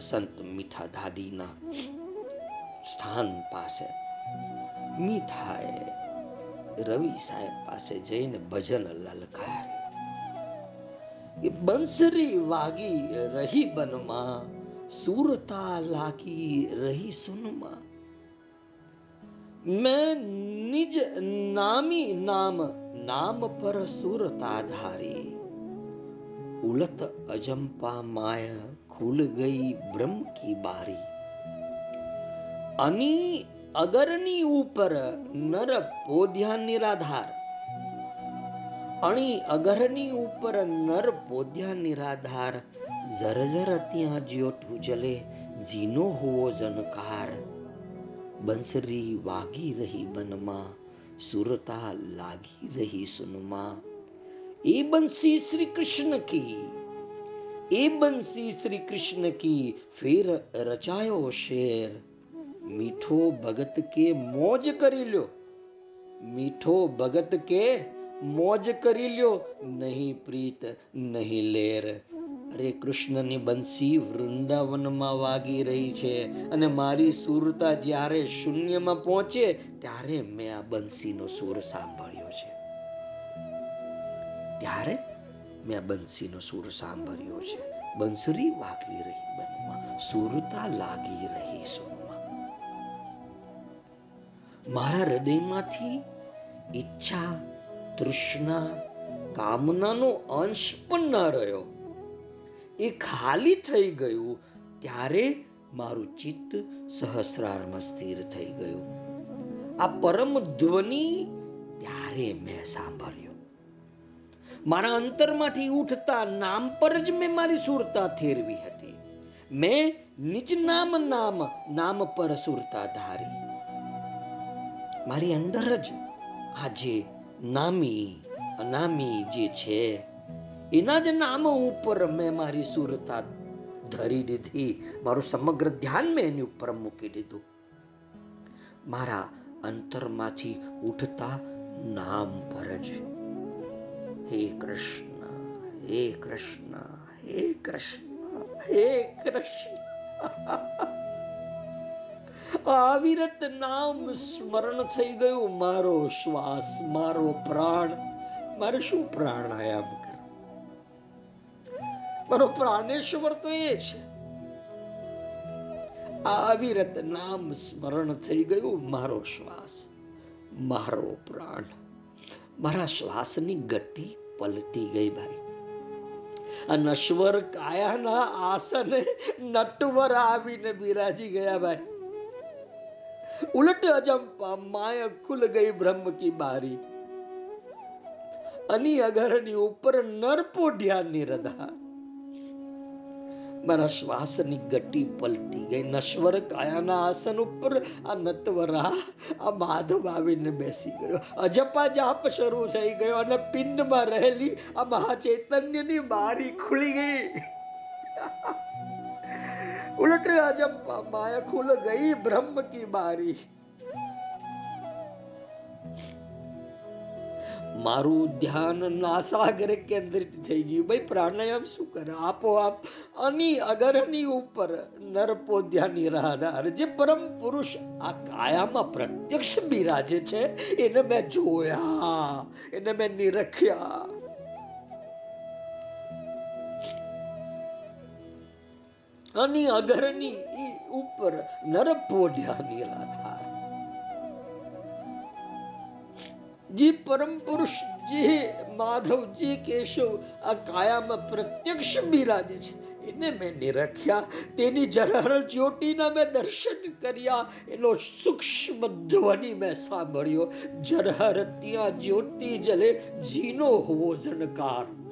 સંત મીઠા દાદીના સ્થાન પાસે. મીઠાએ રવિ સાહેબ પાસે જઈને ભજન લલકાર કે બંસરી વાગી રહી બનમાં, સુરતા લાગી રહી સુનમાં. મેં નિજ નામી નામ નામ પર સુરતા ધારી. ઉલત અજંપા માય ખુલ ગઈ બ્રહ્મ કી બારી. અની અગરની ઉપર નર પોધ્યા નિરાધાર અણી અગરની ઉપર નર પોધ્યા નિરાધાર ઝરઝર ત્યાં જ્યોતું જલે, ઝીનો હોવો જનકાર. બંસરી વાગી રહી બનમાં સુરતા લાગી રહી સુનમાં. એ બંસી શ્રી કૃષ્ણ કી, એ બંસી શ્રી કૃષ્ણ કી ફેર રચાયો શેર. મીઠો ભગત કે મોજ કરી લ્યો. મીઠો ભગત કે મોજ કરી લ્યો. નહીં પ્રીત, નહીં લેર. અરે કૃષ્ણની બંસી વૃંદાવનમાં વાગી રહી છે અને મારી સુરતા જ્યારે શૂન્યમાં પહોંચે, ત્યારે મેં આ બંસીનો સુર સાંભળ્યો છે. ત્યારે મેં બંસીનો સુર સાંભળ્યો છે. બંસરી વાગી રહી બનમાં સુરતા લાગી રહી સુરમાં મારા હૃદયમાંથી ઈચ્છા, તૃષ્ણા, કામનાનો અંશ પણ ન રહ્યો. એ ખાલી થઈ ગયું ત્યારે મારું ચિત્ત સહસ્રારમાં સ્થિર થઈ ગયું. આ પરમ ધ્વનિ ત્યારે મેં સાંભળ્યો. મારા અંતરમાંથી ઉઠતા નામ પર જ મેં મારી સુરતા ફેરવી હતી. મેં નિજ નામ નામ નામ પર સુરતા ધારી. મારી અંદર જ આજે નામી, અનામી જે છે, એના જ નામ ઉપર મેં મારી સુરતા ધરી દીધી. મારું સમગ્ર ધ્યાન મેં એની ઉપર મૂકી દીધું. મારા અંતરમાંથી ઉઠતા નામ પર જ. હે કૃષ્ણ હે કૃષ્ણ હે કૃષ્ણ હે કૃષ્ણ. અવિરત નામ સ્મરણ થઈ ગયું, મારો શ્વાસ, મારો પ્રાણ. મારે શું પ્રાણાયામ કર મારો પ્રાણેશ્વર તો એ છે. અવિરત નામ સ્મરણ થઈ ગયું, મારો શ્વાસ, મારો પ્રાણ. મારા શ્વાસની ગતિ પલટી ગઈ ભાઈ. આ નશ્વર કાયાના આસને નટવર આવીને બિરાજી ગયા ભાઈ. ઉલટ અજંપા માયા ખુલ ગઈ બ્રહ્મ કી બારી અની અગરની ઉપર નરપોઢ્યા નિરધા મારા શ્વાસની ગતિ પલટી ગઈ નશ્વર કાયાના આસન ઉપર આ નતવરા આ માધવ આવીને બેસી ગયો અજપા જાપ શરૂ થઈ ગયો અને પિંડમાં રહેલી આ મહાચૈતન્યની બારી ખુલી ગઈ उलट जब माया खुल गई ब्रह्म की बारी મારું ધ્યાન નાસાગર કેન્દ્રિત થઈ ગયું ભાઈ પ્રાણાયામ શું કરે આપોઆપ અની અગરની ઉપર નરપોધ્યા નિરાધાર જે પરમ પુરુષ આ કાયામાં પ્રત્યક્ષ બિરાજે છે એને મેં જોયા એને મેં નિરખ્યા અની અગરની ઉપર નરપોઢ્યા નિરાધાર જે પરમ પુરુષ, જે માધવજી કેશવ આ કાયામાં પ્રત્યક્ષ બિરાજે છે, એને મેં નિરખ્યા. તેની જરહર જ્યોતિના મેં દર્શન કર્યા. એનો સૂક્ષ્મ ધ્વનિ મેં સાંભળ્યો. જરહર ત્યાં જ્યોતિ જલે જીનો હોવો જનકાર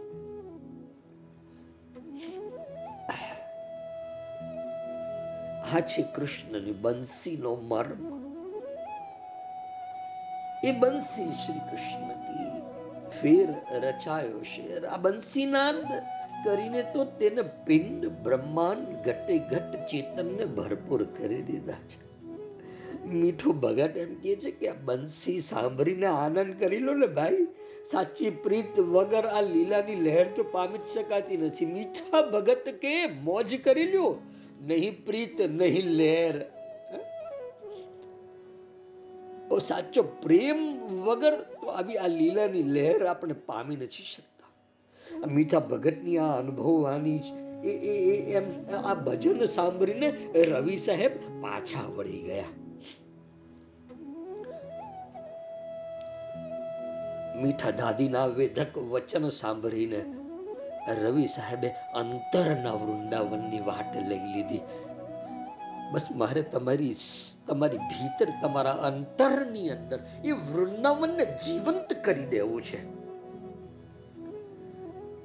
આ છે કૃષ્ણની બંસીનો મર્મ. એ બંસી શ્રી કૃષ્ણની ફેર રચાયો શેર. આ બંસીનાદ કરીને તો તેને પિંડ બ્રહ્માંડ ઘટે ઘટ ચેતનને ભરપૂર કરી દીધા છે. મીઠો ભગત એમ કહે છે કે આ બંસી સાંભળીને આનંદ કરી લો ને ભાઈ. સાચી પ્રીત વગર આ લીલાની લહેર તો પામી જ શકાતી નથી. મીઠા ભગત કે મોજ કરી લ્યો. નહીં પ્રીત નહીં લહેર સાચો પ્રેમ વગર તો આવી આ લીલાની લહેર આપણે પામી નથી શકતા આ મીઠા ભગતની આ અનુભવવાની એ એ એમ આ ભજન સાંભળીને રવિ સાહેબ પાછા વળી ગયા મીઠા દાદીના વેધક વચન સાંભળીને રવિ સાહેબે અંતરના વૃંદાવનની વાટ લઈ લીધી. બસ મારે તમારી તમારી ભીતર, તમારા અંતરની અંદર એ વૃંદાવનને જીવંત કરી દેવું છે.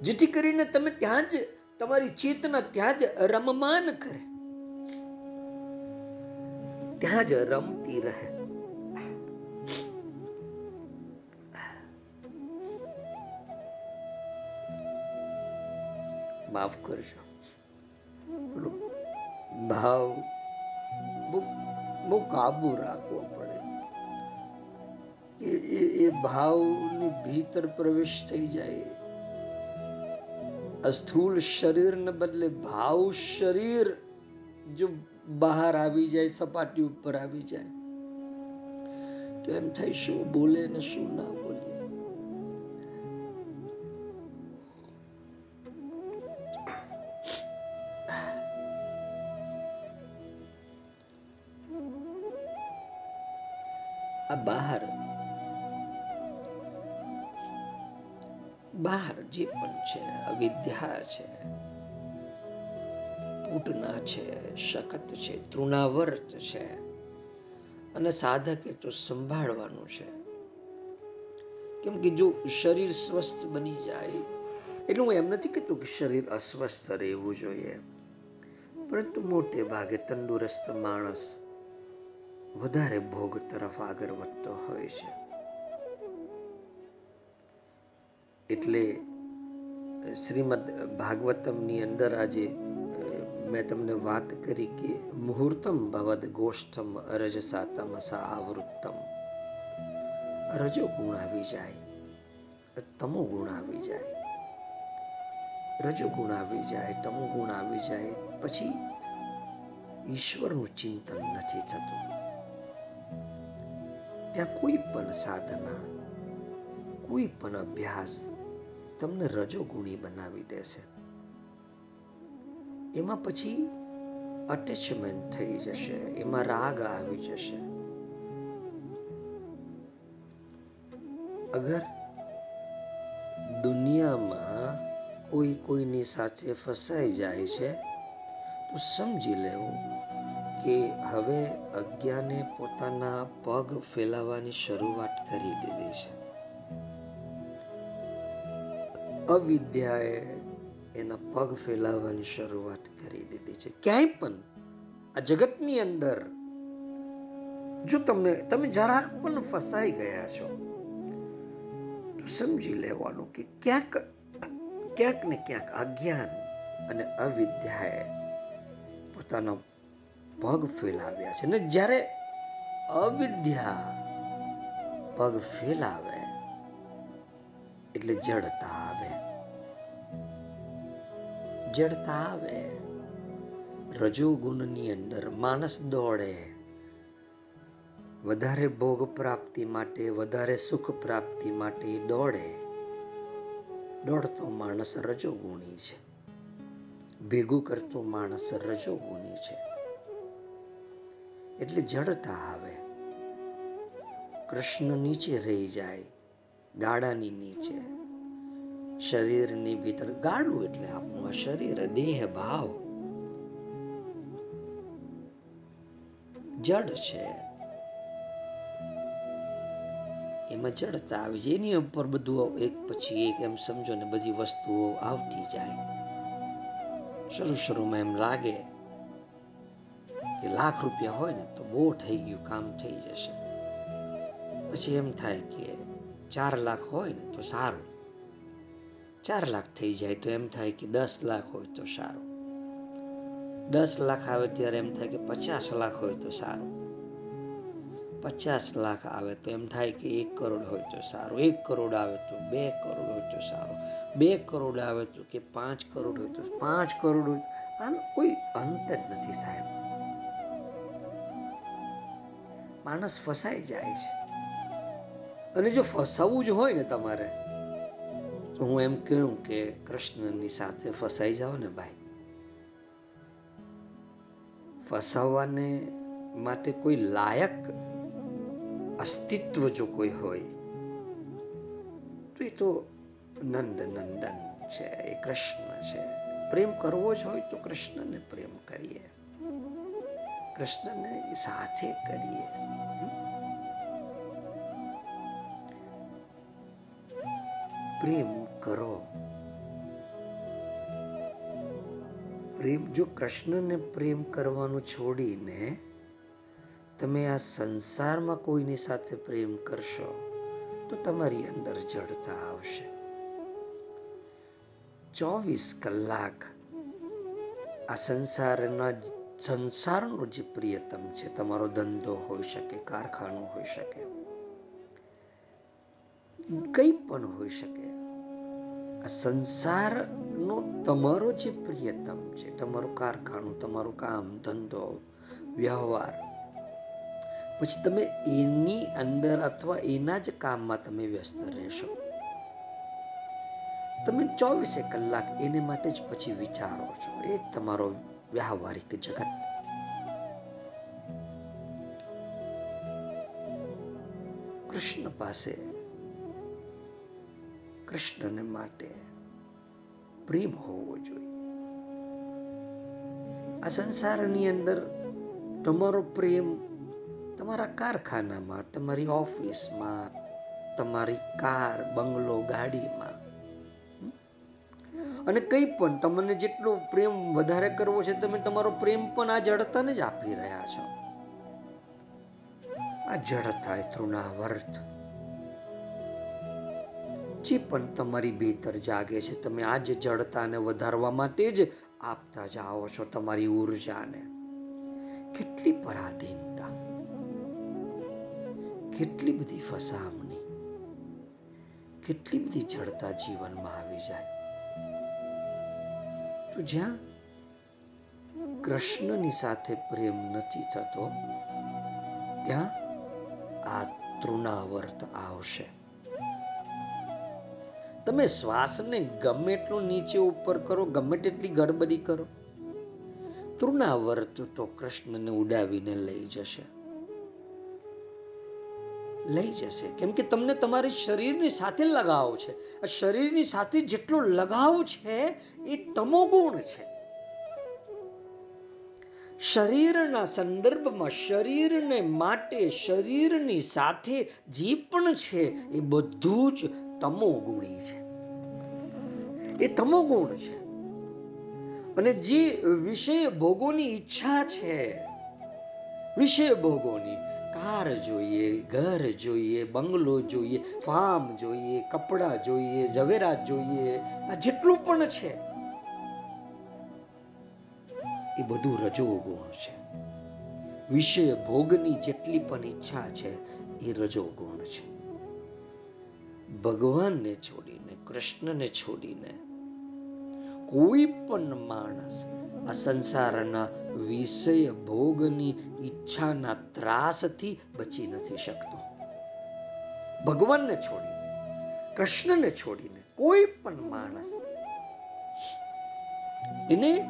જેથી કરીને તમે ત્યાં જ, તમારી ચેતના ત્યાં જ રમમાન કરે. ત્યાં જ રમતી રહે. માફ કરજો ભાવ બહુ કાબુ રાખવો પડે એ એ ભાવની ભીતર પ્રવેશ થઈ જાય સ્થૂળ શરીરને બદલે ભાવ શરીર જો બહાર આવી જાય સપાટી ઉપર આવી જાય તો એમ થાય શું બોલે ને શું ના બોલે બહાર. બહાર જે પણ છે, અવિદ્યા છે પૂટના છે, શકત છે, તૃણાવર્ત છે, અને સાધકે તો સંભાળવાનું છે. કેમ કે જો શરીર સ્વસ્થ બની જાય, એટલે હું એમ નથી કહેતો કે શરીર અસ્વસ્થ રહેવું જોઈએ. પરંતુ મોટે ભાગે તંદુરસ્ત માણસ વધારે ભોગ તરફ આગળ વધતો હોય છે. એટલે શ્રીમદ ભાગવતમની અંદર આજે મેં તમને વાત કરી કે મુહૂર્તમ ભવદ ગોષ્ઠમ રજસા તમસા આવૃત્તમ. રજો ગુણ આવી જાય, તમો ગુણ આવી જાય. રજો ગુણ આવી જાય, તમો ગુણ આવી જાય, પછી ઈશ્વરનું ચિંતન નથી થતું. ત્યાં કોઈ પણ સાધના, કોઈ પણ અભ્યાસ તમને રજોગુણી બનાવી દેશે. એમાં પછી અટેચમેન્ટ થઈ જશે, એમાં રાગ આવી જશે. અગર દુનિયામાં કોઈ કોઈની સાથે ફસાઈ જાય છે, તો સમજી લેવું કે હવે અજ્ઞાને પોતાના પગ ફેલાવવાની શરૂઆત કરી દીધી છે. અવિદ્યાએ એના પગ ફેલાવવાની શરૂઆત કરી દીધી છે. ક્યાંય પણ આ જગતની અંદર જો તમે તમે જરાક પણ ફસાઈ ગયા છો, તો સમજી લેવાનું કે ક્યાંક ક્યાંક ને ક્યાંક અજ્ઞાન અને અવિદ્યાએ પોતાના પગ ફેલાવ્યા છે. ને જ્યારે અવિદ્યા પગ ફેલાવે, એટલે જડતા આવે. જડતા આવે. રજોગુણની અંદર માણસ દોડે. વધારે ભોગ પ્રાપ્તિ માટે, વધારે સુખ પ્રાપ્તિ માટે દોડે. દોડતો માણસ રજોગુણી છે. ભેગું કરતો માણસ રજોગુણી છે. એટલે જડતા આવે. કૃષ્ણ નીચે રહી જાય ગાડાની નીચે. શરીરની ભીતર ગાડું એટલે આપણું આ શરીર દેહ ભાવ. જડ છે. એમાં જડતા આવી છે. એની ઉપર બધું એક પછી એક એમ સમજો ને બધી વસ્તુઓ આવતી જાય. શરૂ શરૂમાં એમ લાગે કે લાખ રૂપિયા હોય ને તો બહુ થઈ ગયું, કામ થઈ જશે. પછી એમ થાય કે ચાર લાખ હોય ને તો સારું. ચાર લાખ થઈ જાય તો એમ થાય કે દસ લાખ હોય તો સારું. દસ લાખ આવે ત્યારે એમ થાય કે પચાસ લાખ હોય તો સારું. પચાસ લાખ આવે તો એમ થાય કે એક કરોડ હોય તો સારું. એક કરોડ આવે તો બે કરોડ હોય તો સારું. બે કરોડ આવે તો કે પાંચ કરોડ હોય તો પાંચ કરોડ હોય આનો કોઈ અંત જ નથી સાહેબ. માણસ ફસાઈ જાય છે. અને જો ફસાવવું જ હોય ને તમારે, તો હું એમ કહું કે કૃષ્ણની સાથે ફસાઈ જાઓ ને ભાઈ. ફસાવવાને માટે કોઈ લાયક અસ્તિત્વ જો કોઈ હોય, તો એ તો નંદ નંદન છે, એ કૃષ્ણ છે. પ્રેમ કરવો જ હોય તો કૃષ્ણને પ્રેમ કરીએ. કૃષ્ણને સાથે કરીએ. પ્રેમ કરો. પ્રેમ, જો કૃષ્ણને પ્રેમ કરવાનું છોડીને તમે આ સંસારમાં કોઈની સાથે પ્રેમ કરશો, તો તમારી અંદર જડતા આવશે. ચોવીસ કલાક આ સંસારના સંસારનો જે પ્રિયતમ છે, તમારો ધંધો હોઈ શકે, કારખાનું હોઈ શકે, કંઈ પણ હોઈ શકે, આ સંસારનો તમારો જે પ્રિયતમ છે, તમારું કારખાનું, તમારું કામ, ધંધો, વ્યવહાર, પછી તમે એની અંદર અથવા એના જ કામમાં તમે વ્યસ્ત રહેશો. તમે ચોવીસે કલાક એને માટે જ પછી વિચારો છો, એ તમારો વ્યવહારિક જગત કૃષ્ણ પાસે કૃષ્ણને માટે પ્રેમ હોવો જોઈએ આ સંસારની અંદર તમારો પ્રેમ તમારા કારખાનામાં તમારી ઓફિસમાં તમારી કાર બંગલો ગાડીમાં અને કંઈ પણ, તમને જેટલો પ્રેમ વધારે કરવો છે, તમે તમારો પ્રેમ પણ આ જડતાને જ આપી રહ્યા છો. આ જડતા એ તૃણાવર્ત. જે પણ તમારી ભીતર જાગે છે, તમે આ જ જડતાને વધારવા માટે જ આપતા જાઓ છો તમારી ઉર્જાને. કેટલી પરાધીનતા. કેટલી બધી ફસામણી. કેટલી બધી જડતા જીવનમાં આવી જાય. જ્યાં કૃષ્ણની સાથે પ્રેમ નથી થતો, ત્યાં આ તૃણાવર્ત આવશે. તમે શ્વાસને ગમે એટલું નીચે ઉપર કરો, ગમે તેટલી ગડબડી કરો, તૃણાવર્ત તો કૃષ્ણને ઉડાવીને લઈ જશે. લઈ જશે. કેમ કે તમને તમારી શરીરની સાથે લગાવ છે. શરીરની સાથે જેટલો લગાવ છે, એ તમોગુણ છે. શરીરના સંદર્ભમાં શરીરને માટે શરીરની સાથે જે પણ છે, એ બધું જ તમોગુણી છે. એ તમોગુણ છે. અને જે વિષય ભોગોની ઈચ્છા છે, વિષય ભોગોની કાર જોઈએ, ઘર જોઈએ, બંગલો જોઈએ ફાર્મ જોઈએ, કપડા જોઈએ ઝવેરાત જોઈએ, આ જેટલું પણ છે, એ બધું રજોગુણ છે. વિષય ભોગની જેટલી પણ ઈચ્છા છે, એ રજોગુણ છે. ભગવાનને છોડીને, કૃષ્ણને છોડીને કોઈ પણ માણસ આ સંસારના વિષય ભોગની ઈચ્છાના ત્રાસથી બચી નથી શકતો. ભગવાનને છોડીને, કૃષ્ણને છોડીને કોઈ પણ માણસ એને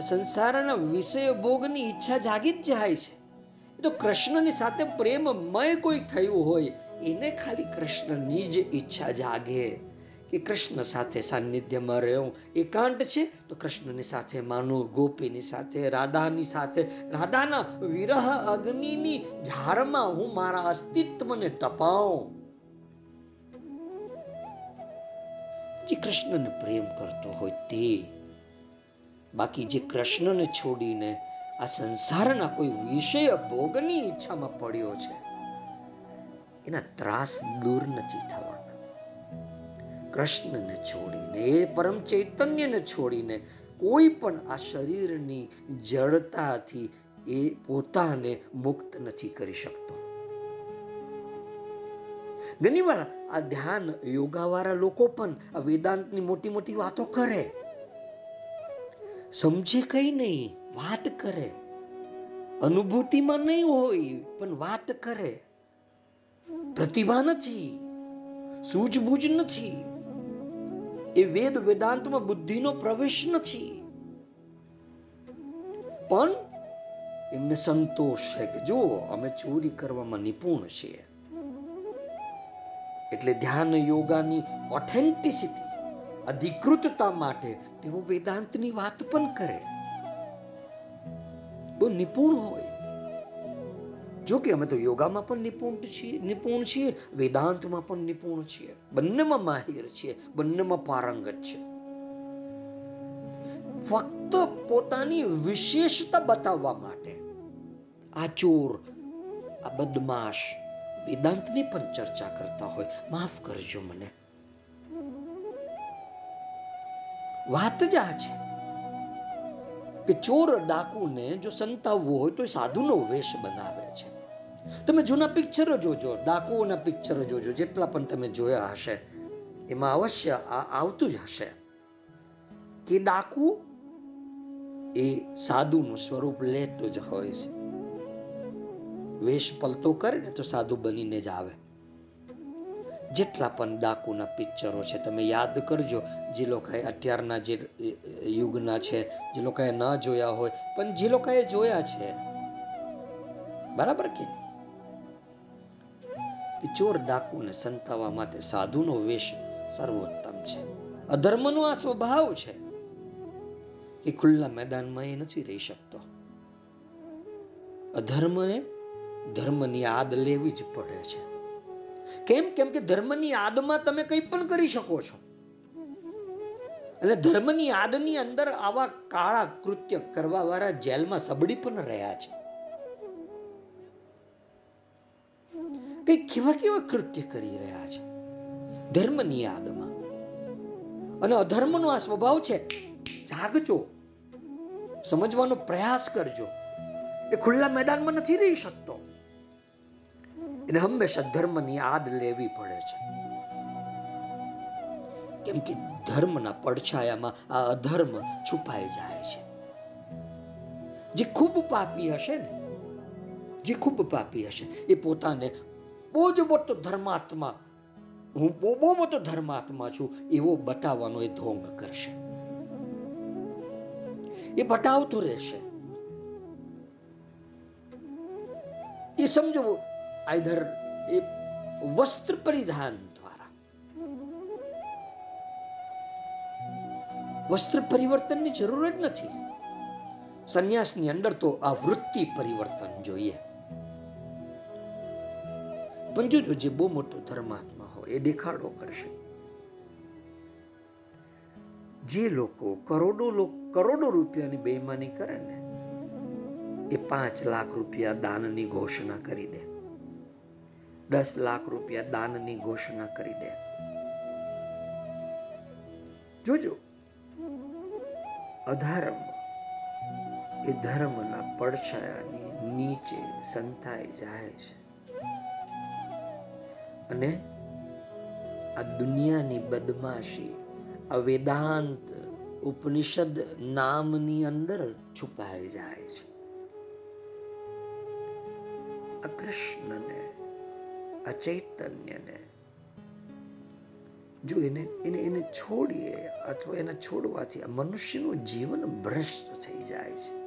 સંસારના વિષય ભોગની ઈચ્છા જાગી જ જાય છે. તો કૃષ્ણની સાથે પ્રેમમય કોઈ થયું હોય, એને ખાલી કૃષ્ણની જ ઈચ્છા જાગે. કે કૃષ્ણ સાથે સાનિધ્યમાં રહેવું એકાંત છે? તો કૃષ્ણની સાથે માનું ગોપીની સાથે, રાધાની સાથે, રાધાના વિરહ અગ્નિની ઝાડમાં હું મારા અસ્તિત્વને ટપાઉં જે કૃષ્ણને પ્રેમ કરતો હોય તે. બાકી જે કૃષ્ણને છોડીને આ સંસારના કોઈ વિષય ભોગની ઈચ્છામાં પડ્યો છે, એના ત્રાસ દૂર નથી થવાના કૃષ્ણને છોડીને, એ પરમ ચૈતન્યને છોડીને કોઈ પણ આ શરીરની જડતાથી એ પોતાને મુક્ત નથી કરી શકતો. ઘણીવાર આ ધ્યાન યોગાવાળા લોકો પણ આ વેદાંતની મોટી મોટી વાતો કરે. સમજે કઈ નહીં, વાત કરે. અનુભૂતિમાં નહીં હોય, પણ વાત કરે. પ્રતિભા નથી, સૂઝબૂઝ નથી. એ વેદ વેદાંતમાં બુદ્ધિનો પ્રવેશ નથી. પણ એમને સંતોષ છે કે જો અમે ચોરી કરવામાં નિપુણ છીએ. એટલે ધ્યાન યોગાની ઓથેન્ટિસિટી અધિકૃતતા માટે તેઓ વેદાંતની વાત પણ કરે. બહુ નિપુણ હોય. જો કે અમે તો યોગામાં પણ નિપુણ છીએ નિપુણ છીએ, વેદાંતમાં પણ નિપુણ છીએ. બંનેમાં માહિર છીએ, બંનેમાં પારંગત છે ફક્ત પોતાની વિશેષતા બતાવવા માટે આ ચોર, આ બદમાશ વેદાંતની પણ ચર્ચા કરતા હોય. માફ કરજો મને. વાત જ આ છે કે ચોર ડાકુને જો સંતાવવો હોય તો સાધુનો વેશ બનાવે છે. તમે જૂના પિક્ચરો જોજો, ડાકુઓના પિક્ચરો જોજો, જેટલા પણ તમે જોયા હશે, એમાં અવશ્ય આ આવતું જ હશે. કે ડાકુ એ સાધુનું સ્વરૂપ લેતો જ હોય છે. વેશ પલતો કરે ને તો સાધુ બનીને જ આવે. જેટલા પણ ડાકુના પિક્ચરો છે, તમે યાદ કરજો, જે લોકોએ અત્યારના જે યુગના છે, જે લોકોએ ન જોયા હોય, પણ જે લોકોએ જોયા છે, બરાબર કે ચોર ડાકુને સંતાવવા માટે સાધુનો વેશ સર્વોત્તમ છે. અધર્મનો આ સ્વભાવ છે કે ખુલ્લા મેદાનમાં એ નથી રહી શકતો. અધર્મને ધર્મની આદ લેવી જ પડે છે. કેમ? કેમ કે ધર્મની આદમાં તમે કંઈ પણ કરી શકો છો. એટલે ધર્મની આદની અંદર આવા કાળા કૃત્ય કરવા વાળા જેલમાં સબડી પણ રહ્યા છે. કઈ કેવા કેવા કૃત્ય કરી રહ્યા છે ધર્મની યાદમાં અને અધર્મનો આ સ્વભાવ છે જાગજો સમજવાનો પ્રયાસ કરજો એ ખુલ્લા મેદાનમાં નથી રહી શકતો એને હંમેશા ધર્મની યાદ લેવી પડે છે કેમ કે ધર્મના પડછાયામાં આ અધર્મ છુપાઈ જાય છે જે ખૂબ પાપી હશે ને જે ખૂબ પાપી હશે એ પોતાને બહુ જ મોટો ધર્માત્મા. હું બહુ બહુ મોટો ધર્માત્મા છું, એવો બતાવવાનો એ ધોંગ કરશે. એ બતાવતો રહેશે. એ સમજો, આઈધર, એ વસ્ત્ર પરિધાન દ્વારા. વસ્ત્ર પરિવર્તનની જરૂર જ નથી. સંન્યાસની અંદર તો આ વૃત્તિ પરિવર્તન જોઈએ. પણ જોજો જે બહુ મોટો ધર્માત્મા હોય, એ દેખાડો કરશે. જે લોકો કરોડો કરોડો રૂપિયાની બેઈમાની કરે ને, એ પાંચ લાખ રૂપિયા દાનની ઘોષણા કરી દે. દસ લાખ રૂપિયા દાનની ઘોષણા કરી દે. જોજો, અધર્મ એ ધર્મના પડછાયાની નીચે સંતાઈ જાય છે. અને આ દુનિયાની બદમાશી, આ વેદાંત ઉપનિષદ નામની અંદર છુપાઈ જાય છે. આ કૃષ્ણને, આ જો એને એને એને છોડીએ અથવા એને છોડવાથી આ મનુષ્યનું જીવન ભ્રષ્ટ થઈ જાય છે.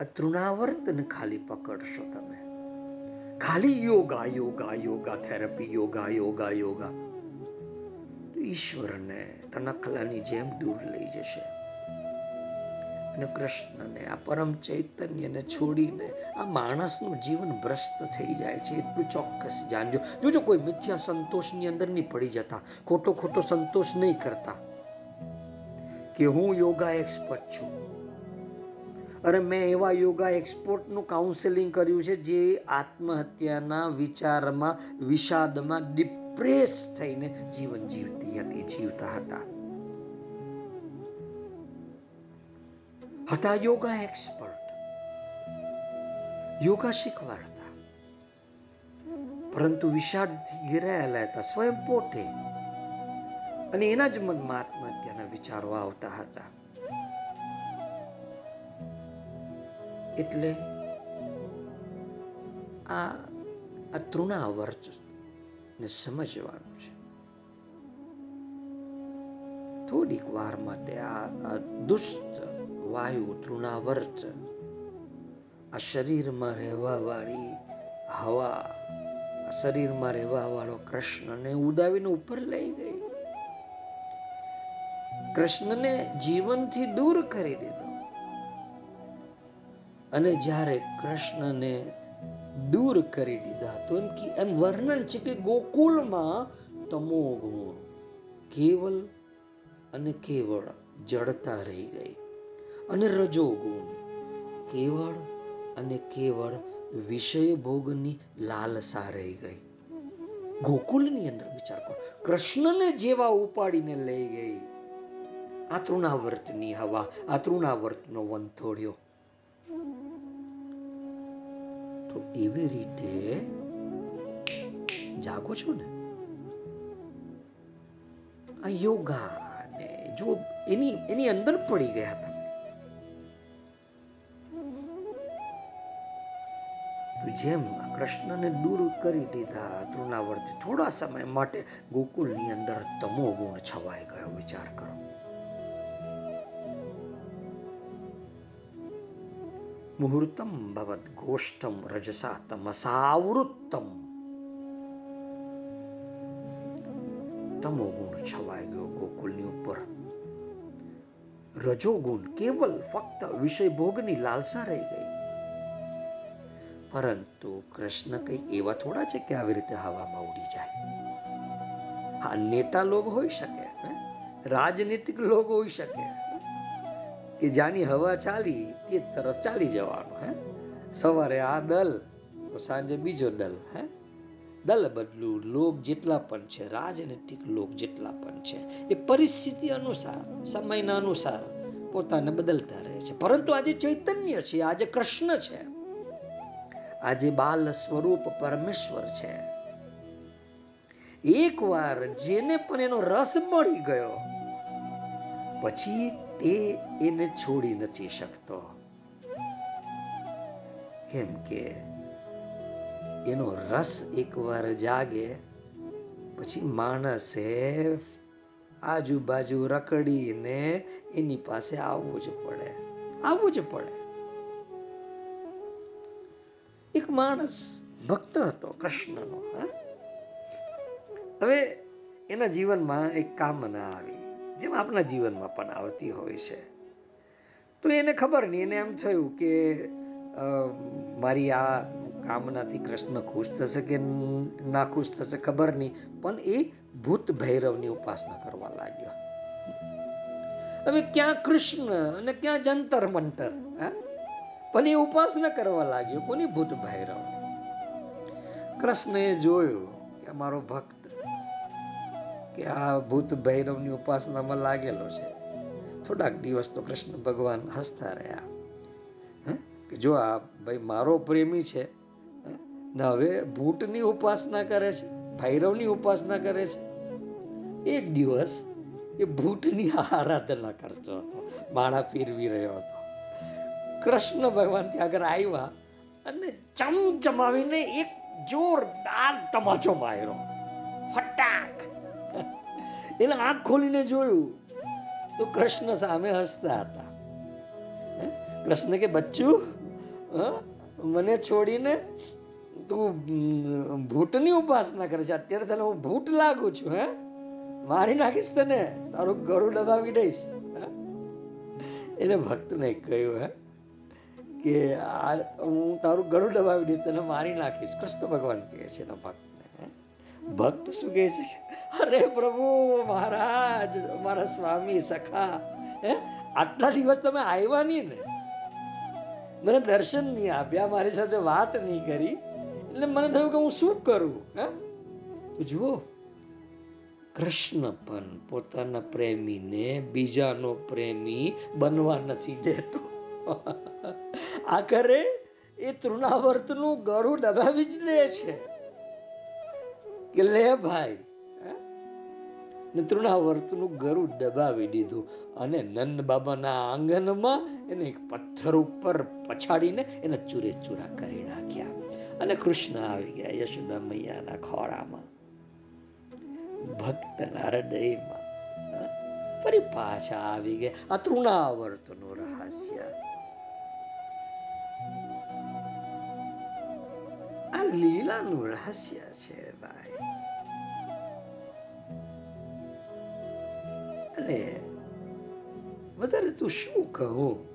આ તૃણાવર્તન ખાલી પકડશો તમે. ખાલી યોગા યોગા યોગા, થેરપી, યોગા યોગા યોગા. ઈશ્વરને તનખલાની જેમ દૂર લઈ જશે. અને કૃષ્ણને, આ પરમ ચૈતન્યને છોડીને આ માણસનું જીવન ભ્રષ્ટ થઈ જાય છે, એટલું ચોક્કસ જાણજો. જોજો, કોઈ મિથ્યા સંતોષની અંદર નહીં પડી જતા. ખોટો ખોટો સંતોષ નહીં કરતા. કે હું યોગા એક્સપર્ટ છું. અરે મેં એવા યોગા એક્સપોર્ટનું કાઉન્સેલિંગ કર્યું છે જે આત્મહત્યાના વિચારમાં, વિષાદમાં ડિપ્રેસ થઈને જીવન જીવતી હતી, જીવતા હતા. હતા યોગા એક્સપર્ટ યોગા શીખવાડતા. પરંતુ વિષાદથી ઘેરાયેલા હતા, સ્વયં પોતે. અને એના જ મનમાં આત્મહત્યાના વિચારો આવતા હતા. એટલે આ આ તૃણાવર્ત ને સમજવાનું છે. થોડીક વાર માટે આ દુષ્ટ વાયુ તૃણાવર્ત આ શરીરમાં રહેવા વાળી હવા શરીરમાં રહેવા વાળો કૃષ્ણને ઉડાવીને ઉપર લઈ ગઈ. કૃષ્ણને જીવનથી દૂર કરી દીધો. અને જ્યારે કૃષ્ણને દૂર કરી દીધા તો એમ કે એમ વર્ણન છે કે ગોકુળમાં તમો ગુણ કેવલ અને કેવળ જડતા રહી ગઈ અને રજો ગુણ કેવળ અને કેવળ વિષય ભોગની લાલસા રહી ગઈ. ગોકુલની અંદર વિચાર કરો. કૃષ્ણને જેવા ઉપાડીને લઈ ગઈ. આ તૃણાવર્તની હવા, આ તૃણાવર્તનો વંથોડ્યો તો એવી રીતે જાગો છો ને? આ યોગા ને જો એની એની અંદર પડી ગયા હતા. જેમ કૃષ્ણને દૂર કરી દીધા તૃણાવર્ત થોડા સમય માટે ગોકુલની અંદર તમો ગુણ છવાઈ ગયો, વિચાર કરો. મુહૂર્તમ ભવત ગોષ્ઠમ રજસા તમસાવૃત્તમ તમો ગુણ છવાઈ ગયો ગોકુલની ઉપર રજો ગુણ કેવલ ફક્ત વિષય ભોગની લાલસા રહી ગઈ પરંતુ કૃષ્ણ કઈ એવા થોડા છે કે આવી રીતે હવામાં ઉડી જાય હા નેતા લોગ હોઈ શકે રાજનીતિક લોગ હોઈ શકે કે જાની હવા ચાલી તે તરફ ચાલી જવાનું, હે? સવારે આ દલ, તો સાંજે બીજો દલ, હે? દલ બદલું, લોક જેટલા પણ છે, રાજનૈતિક લોક જેટલા પણ છે, એ પરિસ્થિતિ અનુસાર, સમયના અનુસાર પોતાને બદલતા રહે છે. પરંતુ આજે ચૈતન્ય છે, આજે કૃષ્ણ છે. આજે બાલ સ્વરૂપ પરમેશ્વર છે. એકવાર જેને પણ એનો રસ મળી ગયો, પછી તે એને છોડી નથી શકતો. કેમ કે એનો રસ એકવાર જાગે, પછી માણસે આજુબાજુ રકડીને એની પાસે આવવું જ પડે. આવવું જ પડે. એક માણસ ભક્ત હતો, કૃષ્ણનો હવે એના જીવનમાં એક કામના આવી. જેમ આપણા જીવનમાં પણ આવતી હોય છે. તો એને ખબર નહીં, એને એમ થયું કે મારી આ કામનાથી કૃષ્ણ ખુશ થશે કે ના ખુશ થશે ખબર નહીં, પણ એ ભૂત ભૈરવની ઉપાસના કરવા લાગ્યો. હવે ક્યાં કૃષ્ણ અને ક્યાં જંતર મંતર પણ એ ઉપાસના કરવા લાગ્યો કોની ભૂત ભૈરવ? કૃષ્ણએ જોયું કે મારો ભક્ત કે આ ભૂત ભૈરવની ઉપાસનામાં લાગેલો છે. થોડાક દિવસ તો કૃષ્ણ ભગવાન હસતા રહ્યા. કે જો આ ભાઈ મારો પ્રેમી છે ને હવે ભૂતની ઉપાસના કરે છે, ભૈરવની ઉપાસના કરે છે. એક દિવસ એ ભૂતની આરાધના કરતો હતો, માળા ફેરવી રહ્યો હતો. કૃષ્ણ ભગવાન ત્યાં આગળ આવ્યા અને ચમચમાવીને એક જોરદાર તમાચો માર્યો. ફટાક! એને આંખ ખોલીને જોયું તો કૃષ્ણ સામે હસતા હતા. કૃષ્ણ કે, બચ્ચું મને છોડીને તું ભૂતની ઉપાસના કરે છે. અત્યારે તને હું ભૂત લાગુ છું, હે? મારી નાખીશ તને. તારું ગળું દબાવી દઈશ. એને ભક્તને કહ્યું, હે, કે, આ, હું તારું ગળું દબાવી દઈશ, તને મારી નાખીશ. કૃષ્ણ ભગવાન કહે છે એના ભક્તને. ભક્ત શું કહે છે? અરે પ્રભુ, મહારાજ મારા સ્વામી સખા, હે? આટલા દિવસ તમે આવ્યા નહીં ને? મને દર્શન નહીં આપ્યા, મારી સાથે વાત નહીં કરી. એટલે મને થયું કે હું શું કરું, હે? જુઓ, કૃષ્ણ પણ પોતાના પ્રેમીને બીજાનો પ્રેમી બનવા નથી દેતો. આખરે એ તૃણાવર્તનું ગળું દબાવી જ દે છે. કે લે ભાઈ ને ગરું દબાવી દીધું અને નંદ બાબાના આંગણમાં એને એક પથ્થર ઉપર પછાડીને એને ચૂરે ચૂરા કરી નાખ્યા. અને કૃષ્ણ આવી ગયા યશોદા મૈયાના ખોળામાં ભક્તના હૃદયમાં ફરી પાછા આવી ગયા. આ તૃણાવર્તનું રહસ્ય. આ લીલાનું રહસ્ય છે. અને વધારે તું શું કહું?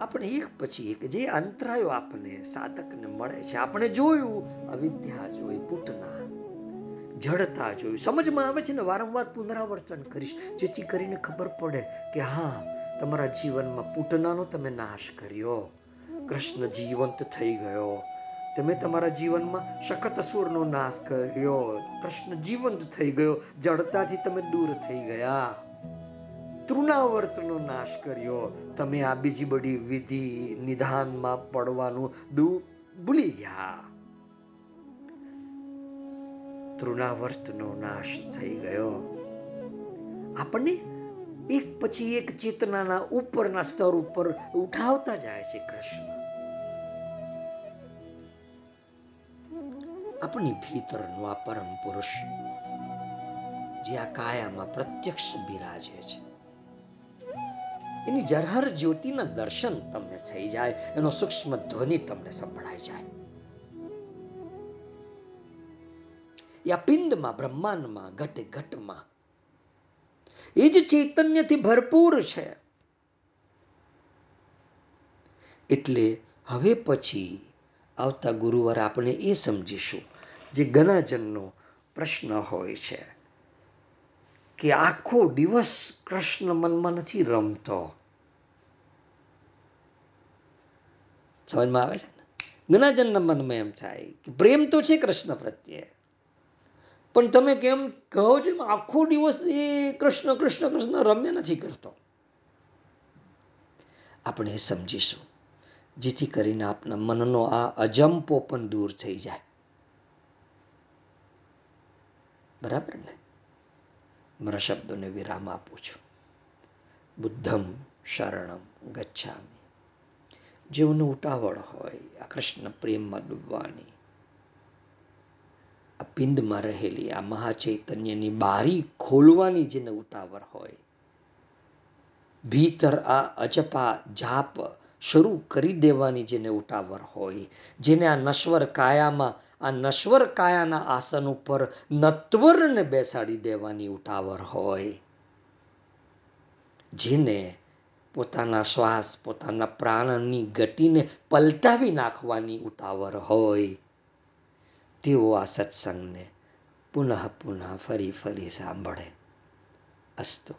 આપણે એક પછી એક જે અંતરાયો આપણને સાધકને મળે છે, આપણે જોયું, અવિદ્યા જોઈ, પૂટના, જડતા જોયું. સમજમાં આવે છે ને, વારંવાર પુનરાવર્તન કરીશ. જેથી કરીને ખબર પડે કે હા, તમારા જીવનમાં પૂટનાનો તમે નાશ કર્યો. કૃષ્ણ જીવંત થઈ ગયો. તમે તમારા જીવનમાં સખત અસુરનો નાશ કર્યો. પ્રશ્ન જીવંત થઈ ગયો. જડતાથી તમે દૂર થઈ ગયા. તૃણાવર્તનો નાશ કર્યો. તમે આ બીજી બધી વિધિ નિધાનમાં પડવાનું દુ ભૂલી ગયા. તૃણાવર્તનો નાશ થઈ ગયો. આપણને એક પછી એક ચેતનાના ઉપરના સ્તર ઉપર ઉઠાવતા જાય છે કૃષ્ણ. આપણી ભીતરનો આ પરમ પુરુષ, જે આ કાયામાં પ્રત્યક્ષ બિરાજે છે. એની જરહર જ્યોતિના દર્શન તમને થઈ જાય, એનો સૂક્ષ્મ ધ્વનિ તમને સંભળાઈ જાય. યા પિંડમાં, બ્રહ્માંડમાં, ઘટે ઘટમાં, એ જ ચૈતન્યથી ભરપૂર છે. એટલે હવે પછી આવતા ગુરુવાર આપણે એ સમજીશું જે ઘનાજનનો પ્રશ્ન હોય છે કે આખો દિવસ કૃષ્ણ મનમાં નથી રમતો. સમજમાં આવે છે ને? ઘનાજનના મનમાં એમ થાય કે પ્રેમ તો છે કૃષ્ણ પ્રત્યે. પણ તમે કેમ કહો છો આખો દિવસ એ કૃષ્ણ કૃષ્ણ કૃષ્ણ રમ્ય નથી કરતો? આપણે સમજીશું. જેથી કરીને આપના મનનો આ અજંપો પણ દૂર થઈ જાય. બરાબર ને? મારા શબ્દોને વિરામ આપું છું. બુદ્ધમ શરણમ ગચ્છામી. જેઓને ઉતાવળ હોય, આ કૃષ્ણ પ્રેમમાં ડૂબવાની. આ પિંડમાં રહેલી, આ મહાચૈતન્યની બારી ખોલવાની જેને ઉતાવળ હોય. ભીતર આ અજપા જાપ શરૂ કરી દેવાની જેને ઉતાવળ હોય, જેને આ નશ્વર કાયામાં, આ નશ્વર કાયાના આસન ઉપર નત્વરને બેસાડી દેવાની ઉતાવળ હોય. જેને પોતાના શ્વાસ, પોતાના પ્રાણની ગતિને પલટાવી નાખવાની ઉતાવળ હોય, તેઓ આ સત્સંગને પુનઃ પુનઃ ફરી ફરી સાંભળે. અસ્તુ.